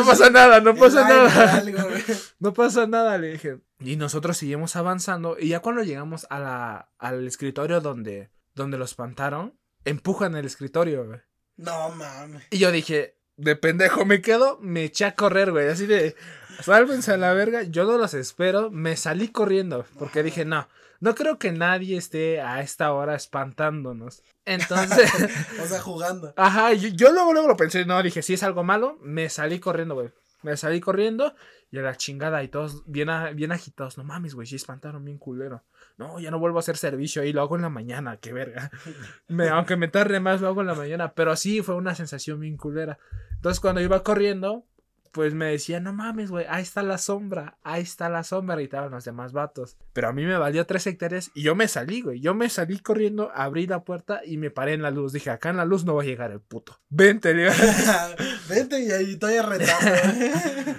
pasa nada, no pasa nada. (laughs) no pasa nada, le dije. Y nosotros seguimos avanzando. Y ya cuando llegamos a la, al escritorio donde donde lo espantaron, empujan el escritorio, güey. No mames. Y yo dije, de pendejo me quedo, me eché a correr, güey. Así de, sálvense a la verga. Yo no los espero. Me salí corriendo porque dije, no, no creo que nadie esté a esta hora espantándonos. Entonces. (laughs) o sea, jugando. Ajá, yo, yo, luego, luego lo pensé, no, dije, si es algo malo, me salí corriendo, güey. Me salí corriendo y a la chingada y todos bien, bien agitados. No mames, güey, sí espantaron bien culero. No, ya no vuelvo a hacer servicio ahí, lo hago en la mañana, qué verga. (laughs) Me, aunque me tarde más, lo hago en la mañana. Pero sí, fue una sensación bien culera. Entonces cuando iba corriendo, pues me decía, no mames, güey, ahí está la sombra, ahí está la sombra, y estaban los demás vatos. Pero a mí me valió tres hectáreas y yo me salí, güey. Yo me salí corriendo, abrí la puerta y me paré en la luz. Dije, acá en la luz no va a llegar el puto. (laughs) Vente, (laughs) Vente y ahí estoy arretando.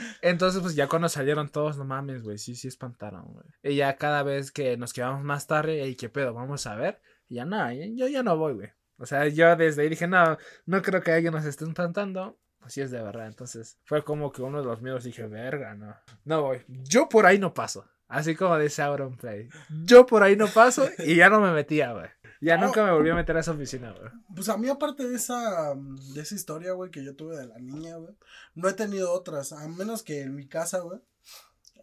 (laughs) Entonces, pues ya cuando salieron todos, no mames, güey, sí, sí espantaron, güey. Y ya cada vez que nos quedamos más tarde, ey, ¿qué pedo? Vamos a ver. Y ya no, yo ya no voy, güey. O sea, yo desde ahí dije, no, no creo que alguien nos esté espantando. Así es de verdad. Entonces, fue como que uno de los míos dije, verga, no. No voy. Yo por ahí no paso. Así como dice Auron Play. Yo por ahí no paso y ya no me metía, güey. Ya nunca me volví a meter a esa oficina, güey. Pues a mí, aparte de esa, de esa historia, güey, que yo tuve de la niña, güey, no he tenido otras. A menos que en mi casa, güey.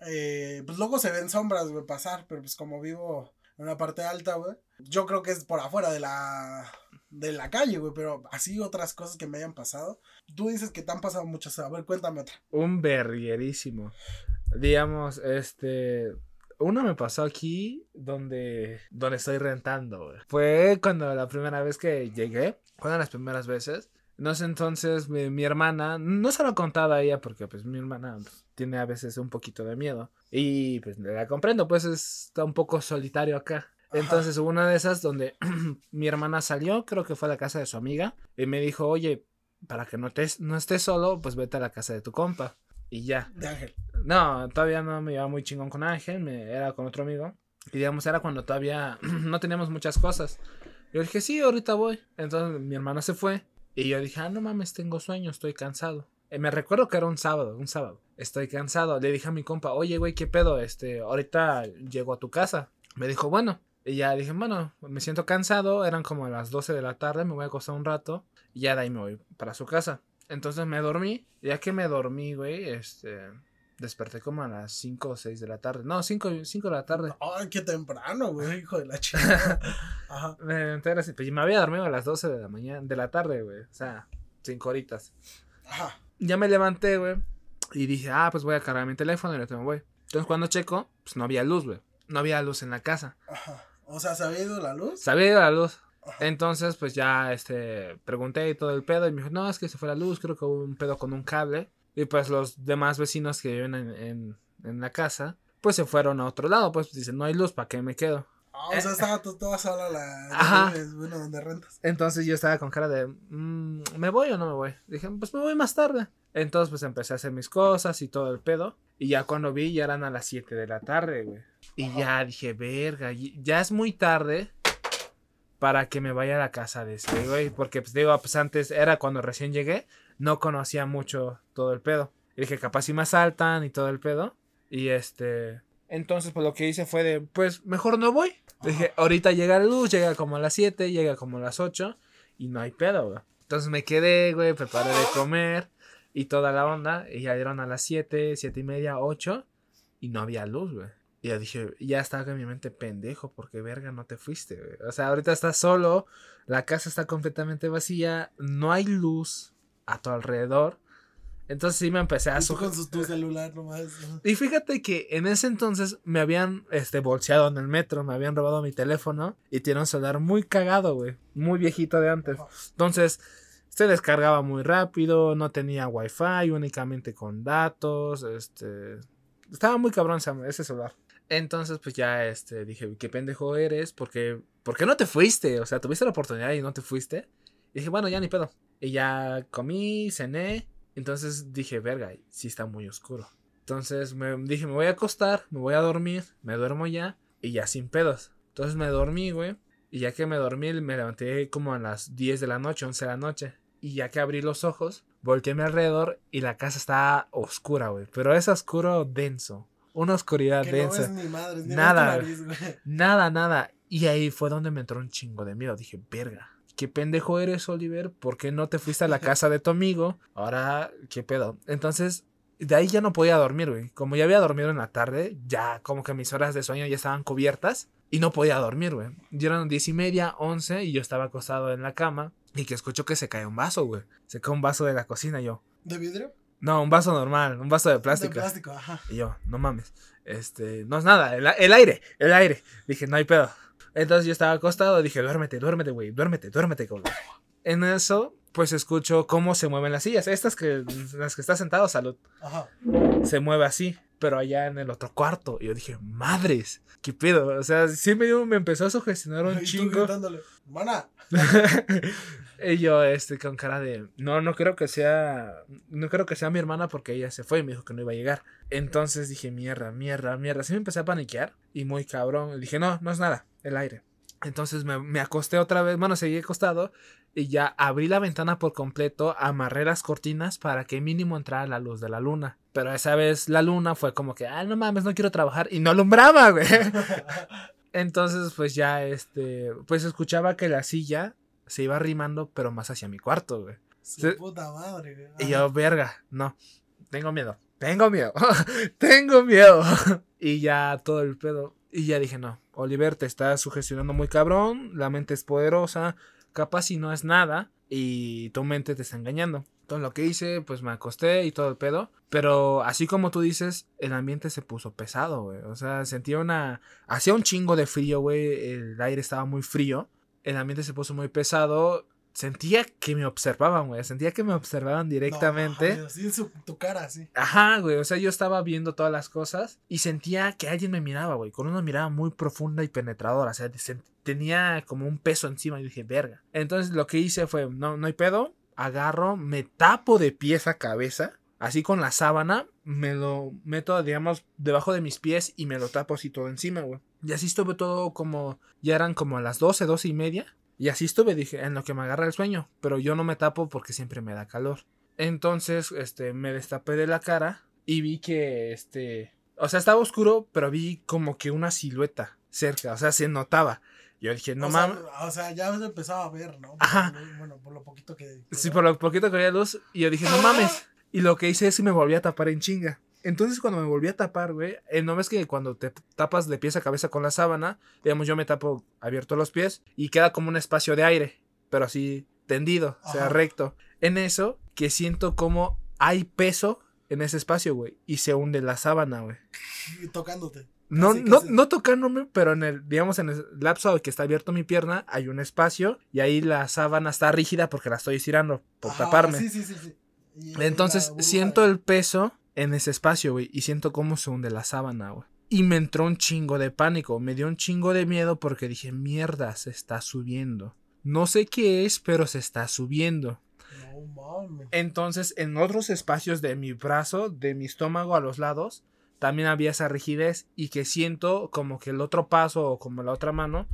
Eh, pues luego se ven sombras, güey, pasar. Pero pues como vivo en una parte alta, güey. Yo creo que es por afuera de la de la calle, güey, pero así otras cosas que me hayan pasado. Tú dices que te han pasado muchas, a ver, cuéntame otra. Un berrierísimo. Digamos, este, uno me pasó aquí donde, donde estoy rentando, güey. Fue cuando la primera vez que llegué, fueron las primeras veces. No sé, entonces mi, mi, hermana, no se lo he contado a ella porque pues mi hermana pues, tiene a veces un poquito de miedo. Y pues la comprendo, pues está un poco solitario acá. Entonces hubo una de esas donde (clears throat) mi hermana salió, creo que fue a la casa de su amiga, y me dijo, oye, para que no, te, no estés solo, pues vete a la casa de tu compa. Y ya. De Ángel. No, todavía no me iba muy chingón con Ángel, me, era con otro amigo. Y digamos, era cuando todavía (clears throat) no teníamos muchas cosas. Yo dije, sí, ahorita voy. Entonces mi hermana se fue. Y yo dije, ah, no mames, tengo sueño, estoy cansado. Y me recuerdo que era un sábado, un sábado. Estoy cansado. Le dije a mi compa, oye, güey, ¿qué pedo? Este, ahorita llego a tu casa. Me dijo, bueno. Y ya dije, bueno, me siento cansado. Eran como las 12 de la tarde, me voy a acostar un rato. Y ya de ahí me voy para su casa. Entonces me dormí. Ya que me dormí, güey, este. Desperté como a las 5 o 6 de la tarde. No, 5, 5 de la tarde. Ay, qué temprano, güey, hijo de la (laughs) chica. Ajá. Me, entonces, pues, me había dormido a las 12 de la mañana, de la tarde, güey. O sea, 5 horitas. Ajá. Ya me levanté, güey. Y dije, ah, pues voy a cargar mi teléfono y ahorita me voy. Entonces cuando checo, pues no había luz, güey. No había luz en la casa. Ajá. O sea, ¿se había ido la luz? Se había ido la luz. Entonces, pues ya, este, pregunté y todo el pedo y me dijo, no, es que se fue la luz, creo que hubo un pedo con un cable. Y pues los demás vecinos que viven en, en, en la casa, pues se fueron a otro lado, pues dicen, no hay luz, ¿para qué me quedo? Ah, o sea, estaba tú toda sola la... Ajá. Bueno, donde rentas. Entonces yo estaba con cara de, mmm, ¿me voy o no me voy? Dije, pues me voy más tarde. Entonces pues empecé a hacer mis cosas y todo el pedo. Y ya cuando vi, ya eran a las 7 de la tarde, güey. Y Ajá. ya dije, verga, ya es muy tarde para que me vaya a la casa de ese güey. Porque, pues digo, pues antes era cuando recién llegué, no conocía mucho todo el pedo. Y dije, capaz si me asaltan y todo el pedo. Y este. Entonces, pues lo que hice fue de, pues mejor no voy. Ajá. Dije, ahorita llega la luz, llega como a las 7, llega como a las 8 y no hay pedo, güey. Entonces me quedé, güey, preparé de comer y toda la onda. Y ya dieron a las 7, 7 y media, 8 y no había luz, güey. Y ya dije, ya estaba en mi mente pendejo, porque verga no te fuiste, güey. O sea, ahorita estás solo, la casa está completamente vacía, no hay luz a tu alrededor. Entonces sí me empecé a y tú con su, tu celular nomás. Y fíjate que en ese entonces me habían este bolseado en el metro, me habían robado mi teléfono y tiene un celular muy cagado, güey, muy viejito de antes. Entonces se descargaba muy rápido, no tenía wifi, únicamente con datos, este estaba muy cabrón ese celular. Entonces, pues ya este, dije, qué pendejo eres, porque, ¿por qué no te fuiste? O sea, tuviste la oportunidad y no te fuiste. Y dije, bueno, ya ni pedo. Y ya comí, cené. Entonces dije, verga, sí está muy oscuro. Entonces me dije, me voy a acostar, me voy a dormir, me duermo ya y ya sin pedos. Entonces me dormí, güey. Y ya que me dormí, me levanté como a las 10 de la noche, 11 de la noche. Y ya que abrí los ojos, volteé a mi alrededor y la casa está oscura, güey. Pero es oscuro denso una oscuridad que densa. No ni madres, ni nada, nariz, (laughs) nada, nada. Y ahí fue donde me entró un chingo de miedo. Dije, verga, qué pendejo eres, Oliver. ¿Por qué no te fuiste a la casa de tu amigo? Ahora, qué pedo. Entonces, de ahí ya no podía dormir, güey. Como ya había dormido en la tarde, ya como que mis horas de sueño ya estaban cubiertas y no podía dormir, güey. Ya eran diez y media, once y yo estaba acostado en la cama y que escucho que se cae un vaso, güey. Se cae un vaso de la cocina yo. ¿De vidrio? No, un vaso normal, un vaso de plástico. De plástico, ajá. Y yo, no mames. Este, no es nada, el, el, aire, el aire. Dije, no hay pedo. Entonces yo estaba acostado, dije, duérmete, duérmete, güey, duérmete, duérmete, cabrón. En eso, pues escucho cómo se mueven las sillas. Estas que, las que está sentado, salud. Ajá. Se mueve así, pero allá en el otro cuarto. Y yo dije, madres, ¿qué pedo? O sea, sí me, me empezó a sugestionar un (laughs) y chingo. Tú gritándole, mana. (laughs) Y yo, este, con cara de, no, no creo que sea, no creo que sea mi hermana porque ella se fue y me dijo que no iba a llegar. Entonces dije, mierda, mierda, mierda. Así me empecé a paniquear y muy cabrón. dije, no, no es nada, el aire. Entonces me, me acosté otra vez, bueno, seguí acostado y ya abrí la ventana por completo, amarré las cortinas para que mínimo entrara la luz de la luna. Pero esa vez la luna fue como que, ah, no mames, no quiero trabajar y no alumbraba, güey. (laughs) Entonces, pues ya, este, pues escuchaba que la silla se iba arrimando, pero más hacia mi cuarto, güey. Su puta madre, güey. Y yo, verga, no, tengo miedo, tengo miedo, (laughs) tengo miedo. y ya todo el pedo. Y ya dije, no, Oliver, te estás sugestionando muy cabrón, la mente es poderosa, capaz si no es nada y tu mente te está engañando. Entonces lo que hice, pues me acosté y todo el pedo. Pero así como tú dices, el ambiente se puso pesado, güey. O sea, sentía una... Hacía un chingo de frío, güey. El aire estaba muy frío. El ambiente se puso muy pesado sentía que me observaban, güey. Sentía que me observaban directamente. No, así en tu cara, sí. Ajá, güey. O sea, yo estaba viendo todas las cosas y sentía que alguien me miraba, güey. Con una mirada muy profunda y penetradora. O sea, tenía como un peso encima. Y dije, verga. Entonces lo que hice fue, no, no hay pedo. Agarro, me tapo de pies a cabeza. Así con la sábana, me lo meto, digamos, debajo de mis pies y me lo tapo así todo encima, güey. Y así estuve todo como, ya eran como a las 12, 12 y media. Y así estuve, dije, en lo que me agarra el sueño, pero yo no me tapo porque siempre me da calor. Entonces, este, me destapé de la cara y vi que, este, o sea, estaba oscuro, pero vi como que una silueta cerca, o sea, se notaba. Yo dije, no mames. O sea, ya se empezaba a ver, ¿no? Ajá. Bueno, por lo poquito que. sí, por lo poquito que había luz. Y yo dije, no mames. (laughs) Y lo que hice es que me volví a tapar en chinga. Entonces cuando me volví a tapar, güey, eh, no ves que cuando te tapas de pies a cabeza con la sábana, digamos yo me tapo abierto los pies y queda como un espacio de aire, pero así tendido, o sea, recto. En eso que siento como hay peso en ese espacio, güey, y se hunde la sábana, güey. (laughs) Tocándote. No, no, no tocándome, pero en el, digamos, en el lapso que está abierto mi pierna, hay un espacio y ahí la sábana está rígida porque la estoy estirando por taparme. Sí, sí, sí, sí. Entonces siento el peso en ese espacio, güey, y siento cómo se hunde la sábana, güey. Y me entró un chingo de pánico, me dio un chingo de miedo porque dije, mierda, se está subiendo. No sé qué es, pero se está subiendo. No mames. Entonces, en otros espacios de mi brazo, de mi estómago a los lados, también había esa rigidez y que siento como que el otro paso o como la otra mano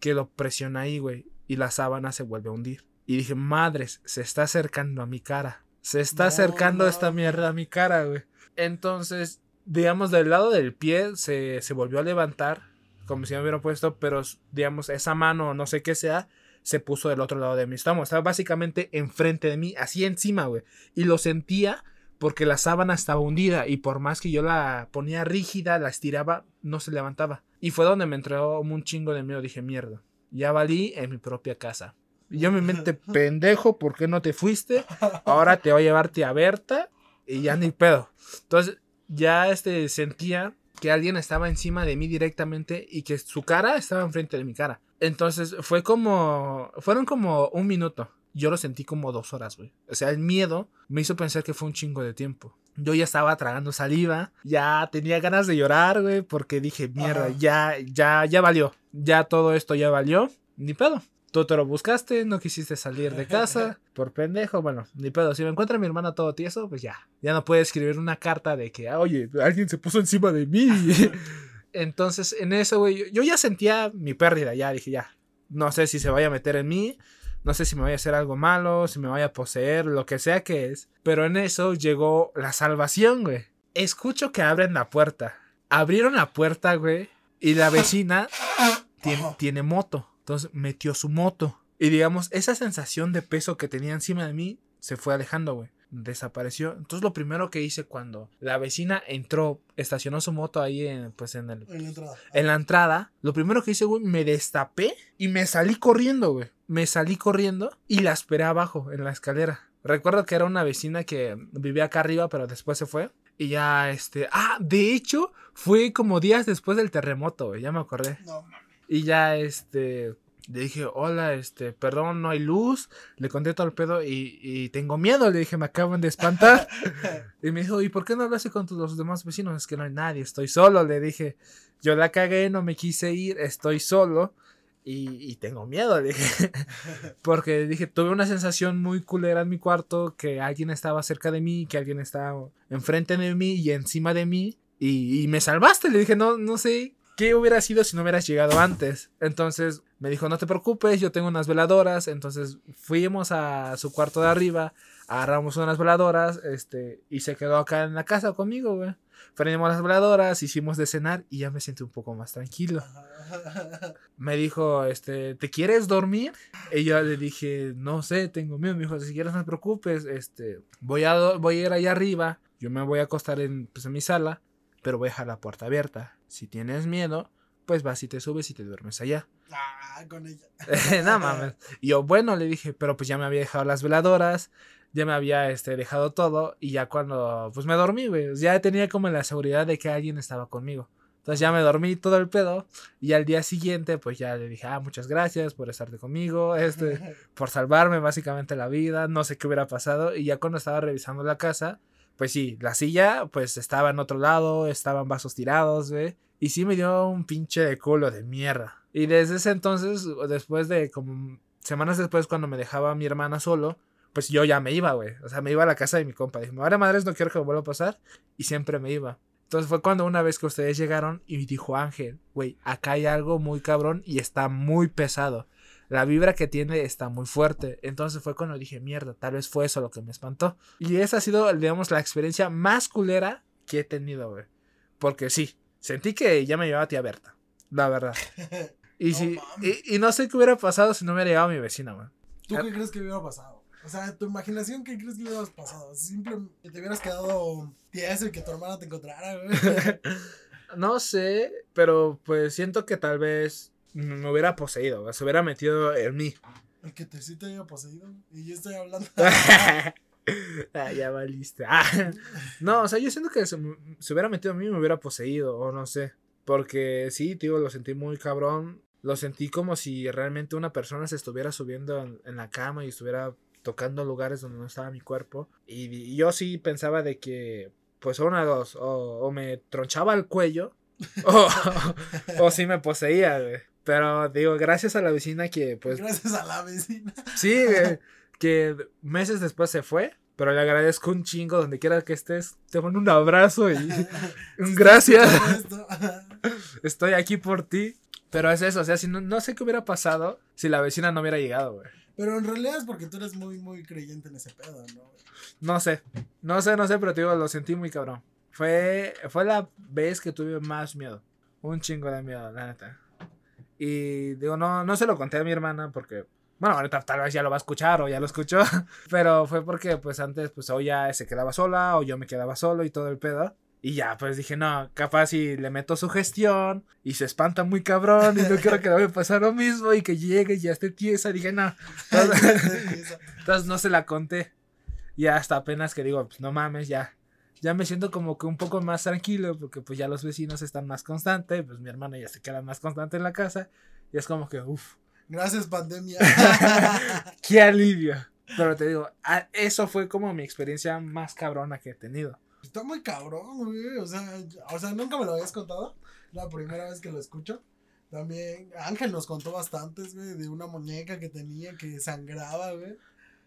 que lo presiona ahí, güey, y la sábana se vuelve a hundir. Y dije, madres, se está acercando a mi cara. Se está acercando esta mierda a mi cara, güey. Entonces, digamos, del lado del pie se, se volvió a levantar, como si me hubiera puesto, pero, digamos, esa mano, no sé qué sea, se puso del otro lado de mi estómago. Estaba básicamente enfrente de mí, así encima, güey. Y lo sentía porque la sábana estaba hundida y por más que yo la ponía rígida, la estiraba, no se levantaba. Y fue donde me entró un chingo de miedo. Dije, mierda, ya valí en mi propia casa. Yo me mente, pendejo, ¿por qué no te fuiste? Ahora te voy a llevarte a Berta y ya ni pedo. Entonces, ya este sentía que alguien estaba encima de mí directamente y que su cara estaba enfrente de mi cara. Entonces, fue como. Fueron como un minuto. Yo lo sentí como dos horas, güey. O sea, el miedo me hizo pensar que fue un chingo de tiempo. Yo ya estaba tragando saliva, ya tenía ganas de llorar, güey, porque dije, mierda, ya, ya, ya valió. Ya todo esto ya valió. Ni pedo. Tú te lo buscaste, no quisiste salir de casa, (laughs) por pendejo, bueno, ni pedo. Si me encuentra mi hermana todo tieso, pues ya. Ya no puede escribir una carta de que, ah, oye, alguien se puso encima de mí. (laughs) Entonces, en eso, güey, yo ya sentía mi pérdida, ya dije, ya. No sé si se vaya a meter en mí, no sé si me vaya a hacer algo malo, si me vaya a poseer, lo que sea que es. Pero en eso llegó la salvación, güey. Escucho que abren la puerta. Abrieron la puerta, güey, y la vecina (laughs) tiene moto. Entonces metió su moto. Y digamos, esa sensación de peso que tenía encima de mí se fue alejando, güey. Desapareció. Entonces lo primero que hice cuando la vecina entró, estacionó su moto ahí en, pues en, el, en la entrada. En la entrada. Lo primero que hice, güey, me destapé y me salí corriendo, güey. Me salí corriendo y la esperé abajo, en la escalera. Recuerdo que era una vecina que vivía acá arriba, pero después se fue. Y ya, este. Ah, de hecho, fue como días después del terremoto, güey. Ya me acordé. No, y ya, este, le dije, hola, este, perdón, no hay luz. Le conté todo el pedo y, tengo miedo. Le dije, me acaban de espantar. (laughs) y me dijo, ¿y por qué no hablaste con los demás vecinos? Es que no hay nadie, estoy solo. Le dije, yo la cagué, no me quise ir, estoy solo. Y, y tengo miedo, le dije. (laughs) Porque dije, tuve una sensación muy culera en mi cuarto, que alguien estaba cerca de mí, que alguien estaba enfrente de mí y encima de mí. Y, y me salvaste, le dije, no, no sé qué hubiera sido si no hubieras llegado antes. Entonces me dijo, no te preocupes, yo tengo unas veladoras. Entonces fuimos a su cuarto de arriba, agarramos unas veladoras, este, y se quedó acá en la casa conmigo, güey. Prendimos las veladoras, hicimos de cenar y ya me siento un poco más tranquilo. (laughs) Me dijo, este, ¿te quieres dormir? Y yo le dije, no sé, tengo miedo. Me dijo, si quieres no te preocupes, este, voy a, voy a ir allá arriba, yo me voy a acostar en, pues, en mi sala, pero voy a dejar la puerta abierta. Si tienes miedo, pues vas y te subes y te duermes allá. (laughs) Ah, con ella. (laughs) no mames. Y yo, bueno, le dije, pero pues ya me había dejado las veladoras, ya me había este, dejado todo, y ya cuando, pues me dormí, güey. Ya tenía como la seguridad de que alguien estaba conmigo. Entonces ya me dormí todo el pedo, y al día siguiente, pues ya le dije, ah, muchas gracias por estarte conmigo, este, (laughs) por salvarme básicamente la vida, no sé qué hubiera pasado, y ya cuando estaba revisando la casa, pues sí, la silla, pues estaba en otro lado, estaban vasos tirados, güey. Y sí me dio un pinche de culo de mierda. Y desde ese entonces, después de como semanas después, cuando me dejaba mi hermana solo, pues yo ya me iba, güey. O sea, me iba a la casa de mi compa. Dije, madre madres, no quiero que me vuelva a pasar. Y siempre me iba. Entonces fue cuando una vez que ustedes llegaron y dijo Ángel, güey, acá hay algo muy cabrón y está muy pesado. La vibra que tiene está muy fuerte. Entonces fue cuando dije, mierda, tal vez fue eso lo que me espantó. Y esa ha sido, digamos, la experiencia más culera que he tenido, güey. Porque sí, sentí que ya me llevaba a tía Berta. La verdad. (laughs) Y, No si, y, y no sé qué hubiera pasado si no me hubiera llegado mi vecina, güey. ¿Tú qué crees que hubiera pasado? O sea, tu imaginación, ¿qué crees que hubiera pasado? Simplemente te hubieras quedado tieso y que tu hermana te encontrara, güey. (laughs) No sé, pero pues siento que tal vez me hubiera poseído, se hubiera metido en mí. El que te sí te haya poseído. Y yo estoy hablando. (laughs) Ah, ya valiste. Ah, no, o sea, yo siento que se, hubiera metido en mí y me hubiera poseído, o no sé. Porque sí, tío, lo sentí muy cabrón. Lo sentí como si realmente una persona se estuviera subiendo en, en la cama y estuviera tocando lugares donde no estaba mi cuerpo. Y, y yo sí pensaba de que, pues, una de dos, o, o me tronchaba el cuello, (laughs) o, o sí me poseía, güey. Pero digo, gracias a la vecina que, pues, Gracias a la vecina. Sí, güey, (laughs) que meses después se fue, pero le agradezco un chingo donde quiera que estés. Te mando un abrazo y (laughs) un gracias. Esto. (laughs) Estoy aquí por ti. Pero es eso, o sea, si no, no sé qué hubiera pasado si la vecina no hubiera llegado, güey. Pero en realidad es porque tú eres muy, muy creyente en ese pedo, ¿no? No sé, no sé, no sé, pero te digo, lo sentí muy cabrón. Fue, fue la vez que tuve más miedo. Un chingo de miedo, la neta. Y digo, no, no se lo conté a mi hermana porque, bueno, ahorita tal vez ya lo va a escuchar o ya lo escuchó. (laughs) Pero fue porque, pues antes, pues o ya se quedaba sola o yo me quedaba solo y todo el pedo. Y ya, pues dije, no, capaz si le meto su gestión y se espanta muy cabrón y no (laughs) quiero que le vaya a pasar lo mismo y que llegue y ya esté tiesa. Dije, no. (laughs) Entonces, entonces no se la conté. Y hasta apenas que digo, pues no mames, ya. Ya me siento como que un poco más tranquilo porque pues ya los vecinos están más constantes, pues mi hermana ya se queda más constante en la casa y es como que, uff, Gracias, pandemia. (laughs) qué alivio. Pero te digo, eso fue como mi experiencia más cabrona que he tenido. Está muy cabrón, güey. O sea, o sea, nunca me lo habías contado. La primera vez que lo escucho. También Ángel nos contó bastantes, güey, de una muñeca que tenía que sangraba, güey.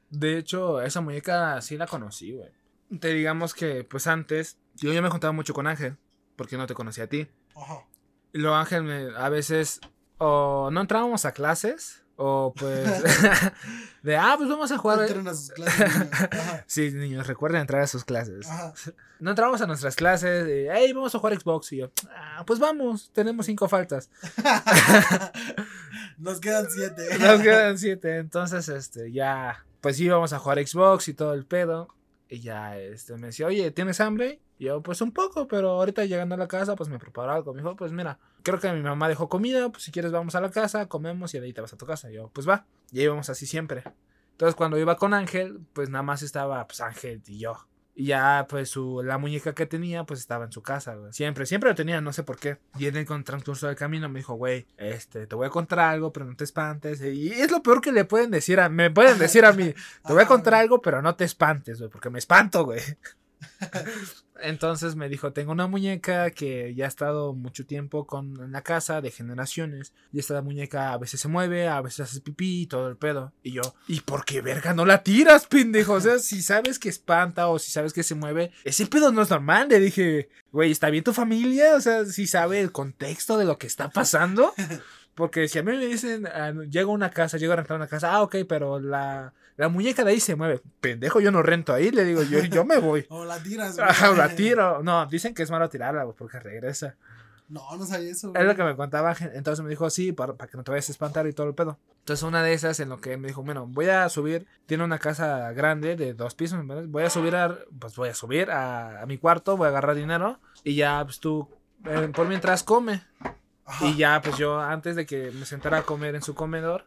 De hecho, esa muñeca sí la conocí, güey. Te digamos que, pues antes, yo ya me juntaba mucho con Ángel, porque no te conocía a ti. Ajá. Y luego Ángel me- a veces o no entrábamos a clases o pues (laughs) (laughs) de ah pues vamos a jugar. Entren a sus clases, niños. Ajá. (laughs) Sí, niños, recuerden entrar a sus clases. Ajá. No entramos a nuestras clases, de, hey, vamos a jugar Xbox y yo, ah, pues vamos, tenemos cinco faltas. Nos quedan siete. Nos quedan siete, entonces este ya pues sí vamos a jugar Xbox y todo el pedo. Y ya este me decía, "Oye, ¿tienes hambre?" Y yo, pues un poco, pero ahorita llegando a la casa, pues me preparo algo. Me dijo, pues mira, creo que mi mamá dejó comida, pues si quieres vamos a la casa, comemos y de ahí te vas a tu casa. Y yo, pues va. Y íbamos así siempre. Entonces cuando iba con Ángel, pues nada más estaba pues Ángel y yo. Y ya pues su, la muñeca que tenía pues estaba en su casa, güey. Siempre, siempre lo tenía, no sé por qué. Y en el transcurso del camino me dijo, güey, este, te voy a contar algo, pero no te espantes. Y es lo peor que le pueden decir a, me pueden decir a mí, te voy a contar (laughs) algo, pero no te espantes, güey, porque me espanto, güey. (laughs) Entonces me dijo, tengo una muñeca que ya ha estado mucho tiempo con, en la casa, de generaciones. Y esta muñeca a veces se mueve, a veces hace pipí y todo el pedo. Y yo, ¿y por qué verga no la tiras, pendejo? O sea, (laughs) si sabes que espanta o si sabes que se mueve, ese pedo no es normal. Le dije, güey, ¿está bien tu familia? O sea, si sabe el contexto de lo que está pasando. (laughs) Porque si a mí me dicen, ah, llego a una casa, llego a rentar una casa, ah, ok, pero la, la muñeca de ahí se mueve. Pendejo, yo no rento ahí, le digo, yo, yo me voy. (laughs) o la tiras, (laughs) Ajá, o la tiro. No, dicen que es malo tirarla, güey, porque regresa. No, no sabía eso. Es lo que me contaba. Entonces me dijo, sí, para, para que no te vayas a espantar y todo el pedo. Entonces una de esas en lo que me dijo, bueno, voy a subir. Tiene una casa grande de dos pisos, ¿verdad? Voy a subir a, pues voy a subir a, a mi cuarto, voy a agarrar dinero. Y ya, pues tú, eh, por mientras come. Y ya, pues yo antes de que me sentara a comer en su comedor,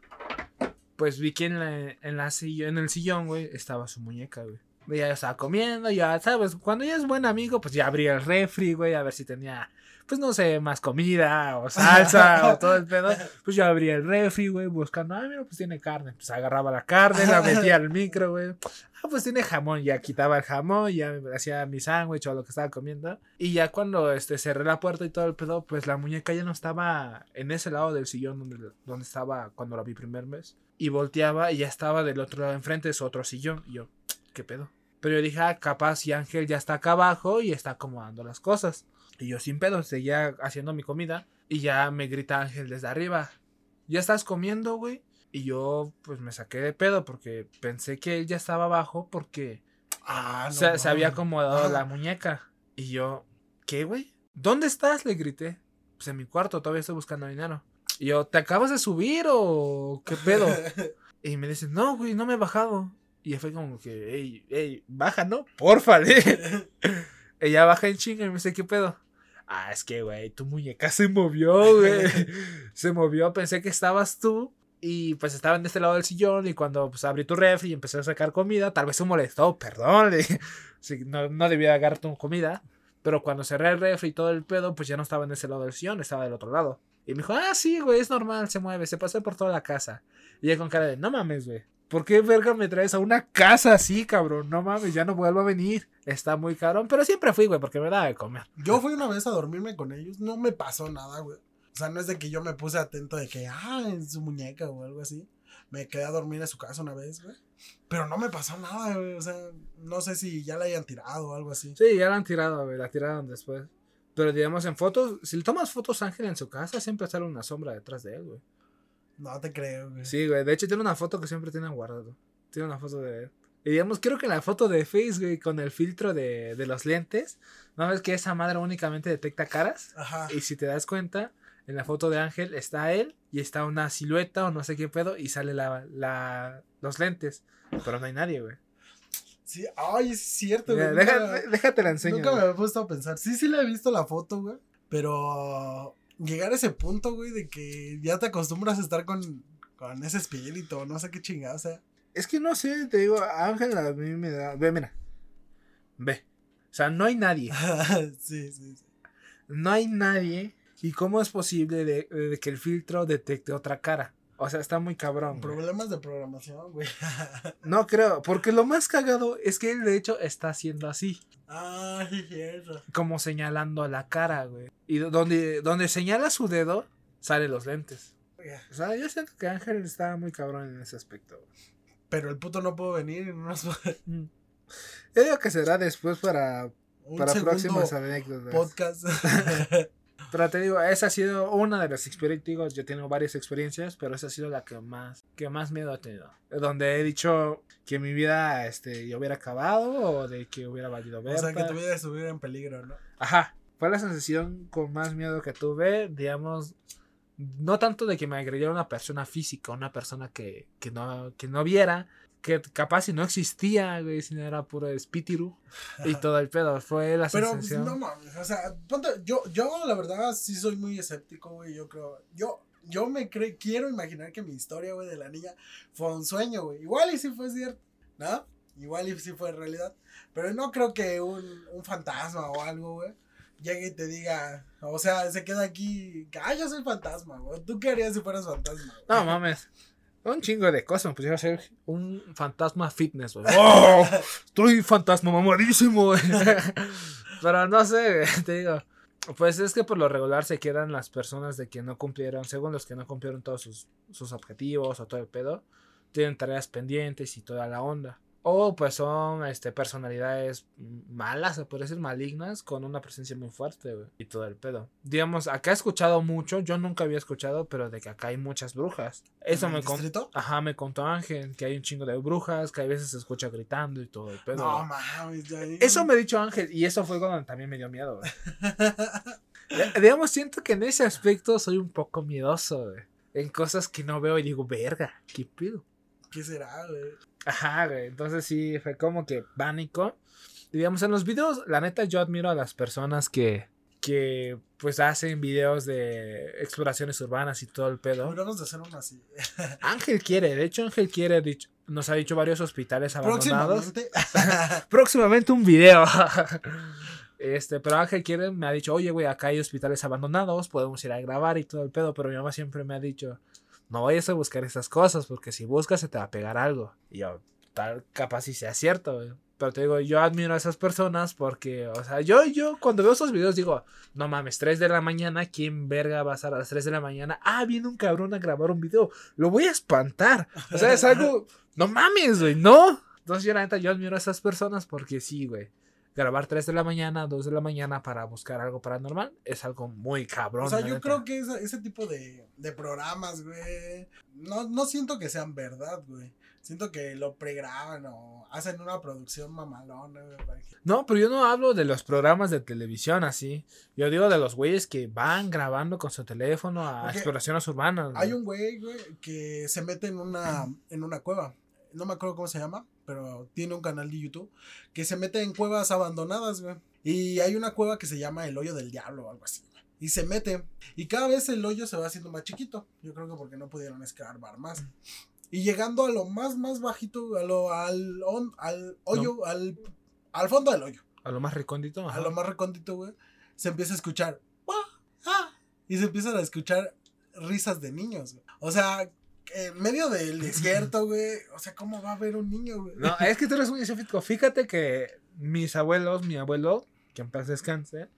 pues vi que en, la, en, la en el sillón, güey, estaba su muñeca, güey. Ya estaba comiendo, ya, ¿sabes? Cuando ya es buen amigo, pues ya abría el refri, güey, a ver si tenía, pues no sé, más comida o salsa o (laughs) todo el pedo. Pues yo abría el refri, güey, buscando, ah, mira, pues tiene carne. Pues agarraba la carne, la metía al micro, güey. Ah, pues tiene jamón, ya quitaba el jamón, ya hacía mi sándwich o lo que estaba comiendo. Y ya cuando este, cerré la puerta y todo el pedo, pues la muñeca ya no estaba en ese lado del sillón donde, donde estaba cuando la vi primer mes. Y volteaba y ya estaba del otro lado enfrente de su otro sillón. Y yo, ¿qué pedo? Pero yo dije, ah, capaz y Ángel ya está acá abajo y está acomodando las cosas. Y yo sin pedo, seguía haciendo mi comida. Y ya me grita Ángel desde arriba. ¿Ya estás comiendo, güey? Y yo pues me saqué de pedo porque pensé que él ya estaba abajo porque Ah, no. se, se había acomodado Ah. la muñeca. Y yo, ¿qué, güey? ¿Dónde estás? Le grité. Pues en mi cuarto, todavía estoy buscando dinero. Y yo, ¿te acabas de subir o qué pedo? (laughs) Y me dice, no, güey, no me he bajado. Y fue como que, ey, ey, baja, ¿no? Porfa, le. (laughs) (laughs) Ella baja en chinga y me dice, ¿qué pedo? Ah, es que, güey, tu muñeca se movió, güey. (laughs) se movió, pensé que estabas tú. Y pues estaba en este lado del sillón. Y cuando pues abrí tu refri y empecé a sacar comida, tal vez se molestó, perdón. (laughs) Sí, no, no debía agarrar tu comida. Pero cuando cerré el refri y todo el pedo, pues ya no estaba en ese lado del sillón, estaba del otro lado. Y me dijo, ah, sí, güey, es normal, se mueve, se pasó por toda la casa. Y ella con cara de, no mames, güey. ¿Por qué verga me traes a una casa así, cabrón? No mames, ya no vuelvo a venir. Está muy cabrón, pero siempre fui, güey, porque me daba de comer. Yo fui una vez a dormirme con ellos, no me pasó nada, güey. O sea, no es de que yo me puse atento de que, ah, en su muñeca o algo así. Me quedé a dormir en su casa una vez, güey. Pero no me pasó nada, güey. O sea, no sé si ya la hayan tirado o algo así. Sí, ya la han tirado, güey, la tiraron después. Pero digamos, en fotos, si le tomas fotos a Ángel en su casa, siempre sale una sombra detrás de él, güey. No te creo, güey. Sí, güey, de hecho tiene una foto que siempre tiene guardado. Tiene una foto de él. Y digamos, creo que la foto de Face, güey, con el filtro de, de los lentes, ¿no ves que esa madre únicamente detecta caras? Ajá. Y si te das cuenta, en la foto de Ángel está él y está una silueta o no sé qué pedo y sale la, la, los lentes. Pero no hay nadie, güey. Sí, ay, es cierto, güey. Mira, déjate la enseño. Nunca me había puesto a pensar. Sí, sí le he visto la foto, güey. Pero llegar a ese punto, güey, de que ya te acostumbras a estar con, con ese espíritu, no sé qué chingada, o sea. Es que no sé, te digo, Ángel a mí me da. Ve, mira. Ve. O sea, no hay nadie. (laughs) sí, sí, sí. No hay nadie. ¿Y cómo es posible de, de que el filtro detecte otra cara? O sea, está muy cabrón. güey. Problemas de programación, güey. (laughs) No creo, porque lo más cagado es que él de hecho está haciendo así, Ay, sí, cierto. como señalando a la cara, güey. Y do- donde, donde señala su dedo, salen los lentes. O sea, yo siento que Ángel está muy cabrón en ese aspecto. güey. Pero el puto no puedo venir en unos, (laughs) Mm. Yo digo que será después para, un para próximas anécdotas. podcast. (laughs) Pero te digo, esa ha sido una de las experiencias. Digo, yo tengo varias experiencias, pero esa ha sido la que más, que más miedo he tenido. Donde he dicho que mi vida este, ya hubiera acabado o de que hubiera valido o ver. sea, que tu vida estuviera en peligro, ¿no? Ajá. Fue la sensación con más miedo que tuve, digamos. No tanto de que me agrediera una persona física, una persona que, que, no, que no viera, que capaz si no existía, güey, si no era puro espíritu y (laughs) todo el pedo. Fue la Pero pues, sensación. no mames, o sea, ponte, yo, yo la verdad sí soy muy escéptico, güey, yo creo, yo, yo me cre quiero imaginar que mi historia, güey, de la niña fue un sueño, güey, igual y sí fue cierto, ¿no? Igual y sí fue realidad, pero no creo que un, un fantasma o algo, güey, llegue y te diga, o sea, se queda aquí, ah, yo soy fantasma, güey, ¿tú qué harías si fueras fantasma? güey? No mames. Un chingo de cosas. Me pusieron a ser un fantasma fitness, güey. (laughs) ¡Oh! Estoy fantasma mamadísimo, güey. (laughs) Pero no sé, (laughs) te digo. Pues es que por lo regular se quedan las personas de que no cumplieron, según los que no cumplieron todos sus, sus objetivos o todo el pedo, tienen tareas pendientes y toda la onda. O pues son este, personalidades malas, se puede decir malignas, con una presencia muy fuerte güey, y todo el pedo. Digamos, acá he escuchado mucho, yo nunca había escuchado, pero de que acá hay muchas brujas. Eso ¿En me contó. Ajá, me contó Ángel, que hay un chingo de brujas, que a veces se escucha gritando y todo el pedo. No mames, ya. Eso me ha dicho Ángel, y eso fue cuando también me dio miedo, güey. Digamos, siento que en ese aspecto soy un poco miedoso, güey. En cosas que no veo y digo, verga, ¿qué pedo? ¿Qué será, güey? Ajá, güey. Entonces sí, fue como que pánico. Y digamos, en los videos, la neta, yo admiro a las personas que, que pues hacen videos de exploraciones urbanas y todo el pedo. Deberíamos de hacer uno así. (laughs) Ángel quiere, de hecho, Ángel quiere, dicho- nos ha dicho varios hospitales abandonados. Próximamente. (laughs) Próximamente un video. (laughs) Este, pero Ángel quiere, me ha dicho, oye, güey, acá hay hospitales abandonados, podemos ir a grabar y todo el pedo, pero mi mamá siempre me ha dicho, no vayas a buscar esas cosas, porque si buscas se te va a pegar algo. Y yo, tal, capaz si sea cierto, güey. Pero te digo, yo admiro a esas personas porque, o sea, yo, yo cuando veo esos videos digo, no mames, 3 de la mañana, ¿quién verga va a estar a las 3 de la mañana? Ah, viene un cabrón a grabar un video, lo voy a espantar. O sea, es algo, no mames, güey, no. Entonces yo la neta, yo admiro a esas personas porque sí, güey. Grabar 3 de la mañana, 2 de la mañana para buscar algo paranormal es algo muy cabrón. O sea, yo neta. creo que ese, ese tipo de, de programas, güey, no, no siento que sean verdad, güey. Siento que lo pregraban o hacen una producción mamalona, güey. No, pero yo no hablo de los programas de televisión así. Yo digo de los güeyes que van grabando con su teléfono a exploraciones urbanas. Hay un güey, güey, que se mete en una, en una cueva. No me acuerdo cómo se llama, pero tiene un canal de YouTube que se mete en cuevas abandonadas, güey. Y hay una cueva que se llama el hoyo del diablo o algo así, güey. Y se mete. Y cada vez el hoyo se va haciendo más chiquito. Yo creo que porque no pudieron escarbar más. Y llegando a lo más, más bajito, a lo, al, hon- al hoyo, al, al fondo del hoyo, A lo más recóndito. a ajá. lo más recóndito, güey, se empieza a escuchar. "Guau, ah", Y se empiezan a escuchar risas de niños, güey. O sea, en medio del (laughs) desierto, güey. O sea, ¿cómo va a haber un niño, güey? No, es que tú eres muy escéptico. Fíjate que mis abuelos, mi abuelo, que en paz descanse,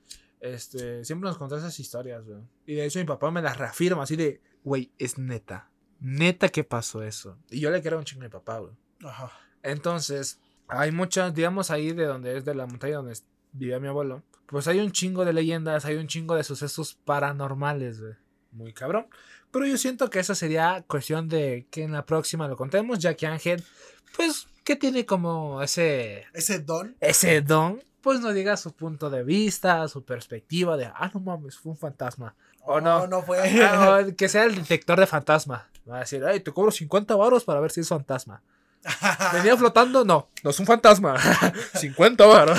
este, siempre nos contó esas historias, güey. Y de hecho mi papá me las reafirma así de, güey, es neta. Neta que pasó eso. Y yo le quiero un chingo a mi papá, güey. Ajá. Entonces, hay muchas, digamos ahí de donde es de la montaña donde vivía mi abuelo, pues hay un chingo de leyendas, hay un chingo de sucesos paranormales, güey. Muy cabrón. Pero yo siento que esa sería cuestión de que en la próxima lo contemos, ya que Ángel, pues, que tiene como ese, Ese don. ese don, pues nos diga su punto de vista, su perspectiva de, ah, no mames, fue un fantasma. O no. no fue. (laughs) Ah, que sea el detector de fantasma. Va a decir, ay, te cobro 50 baros para ver si es fantasma. (laughs) ¿Venía flotando? No, no es un fantasma. (laughs) 50 baros.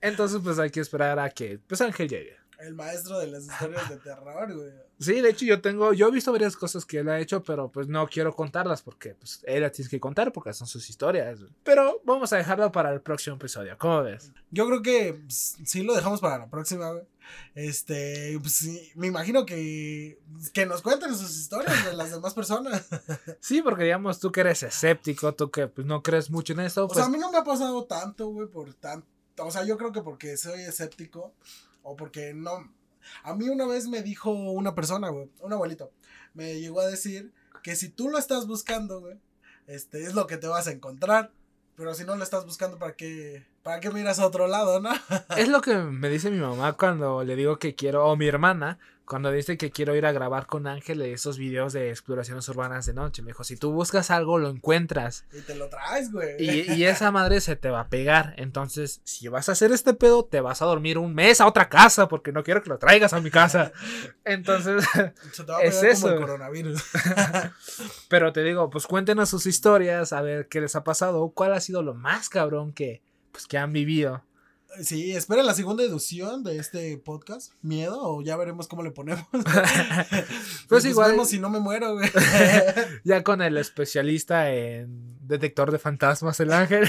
Entonces, pues hay que esperar a que pues Ángel llegue. El maestro de las historias de terror, güey. Sí, de hecho yo tengo, yo he visto varias cosas que él ha hecho, pero pues no quiero contarlas porque pues él las tiene que contar porque son sus historias. güey. Pero vamos a dejarlo para el próximo episodio. ¿Cómo ves? Yo creo que pues, sí lo dejamos para la próxima, güey. Este, pues sí, me imagino que, que nos cuenten sus historias de las demás personas. (laughs) Sí, porque digamos tú que eres escéptico, tú que pues no crees mucho en esto, O pues sea, a mí no me ha pasado tanto, güey, por tanto. O sea, yo creo que porque soy escéptico o porque no. A mí una vez me dijo una persona, güey, un abuelito, me llegó a decir que si tú lo estás buscando, güey, este, es lo que te vas a encontrar. Pero si no lo estás buscando, ¿para qué, para qué miras a otro lado, no? (laughs) Es lo que me dice mi mamá cuando le digo que quiero, o mi hermana, cuando dice que quiero ir a grabar con Ángel esos videos de exploraciones urbanas de noche. Me dijo, si tú buscas algo, lo encuentras. Y te lo traes, güey. Y, (laughs) y esa madre se te va a pegar. Entonces, si vas a hacer este pedo, te vas a dormir un mes a otra casa, porque no quiero que lo traigas a mi casa. (laughs) Entonces, Se te va a es pegar eso. como el coronavirus. pero te digo, pues cuéntenos sus historias, a ver qué les ha pasado, cuál ha sido lo más cabrón que, pues, que han vivido. Sí, esperen la segunda edición de este podcast. Miedo, o ya veremos cómo le ponemos. (laughs) (laughs) Pues igual- vemos si no me muero, güey. (laughs) Ya con el especialista en detector de fantasmas el ángel.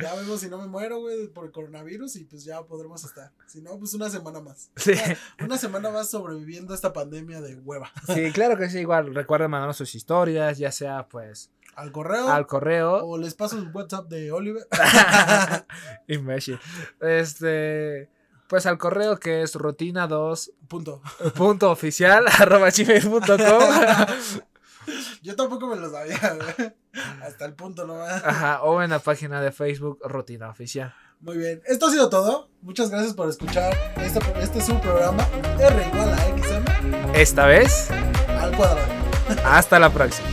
Ya vemos si no me muero, güey, por el coronavirus y pues ya podremos estar. Si no, pues una semana más. Sí. Una, una semana más sobreviviendo a esta pandemia de hueva. Sí, claro que sí, igual. Recuerden mandarnos sus historias, ya sea pues Al correo. al correo. O les paso el WhatsApp de Oliver. (laughs) (laughs) Imbécil. Este. Pues al correo que es rutina2 Punto. punto oficial (laughs) arroba gmail.com Yo tampoco me lo sabía. Hasta el punto nomás. Ajá, o en la página de Facebook Rutina Oficial. Muy bien. Esto ha sido todo. Muchas gracias por escuchar este, este es su programa R igual a XM Esta vez, al cuadrado. hasta la próxima.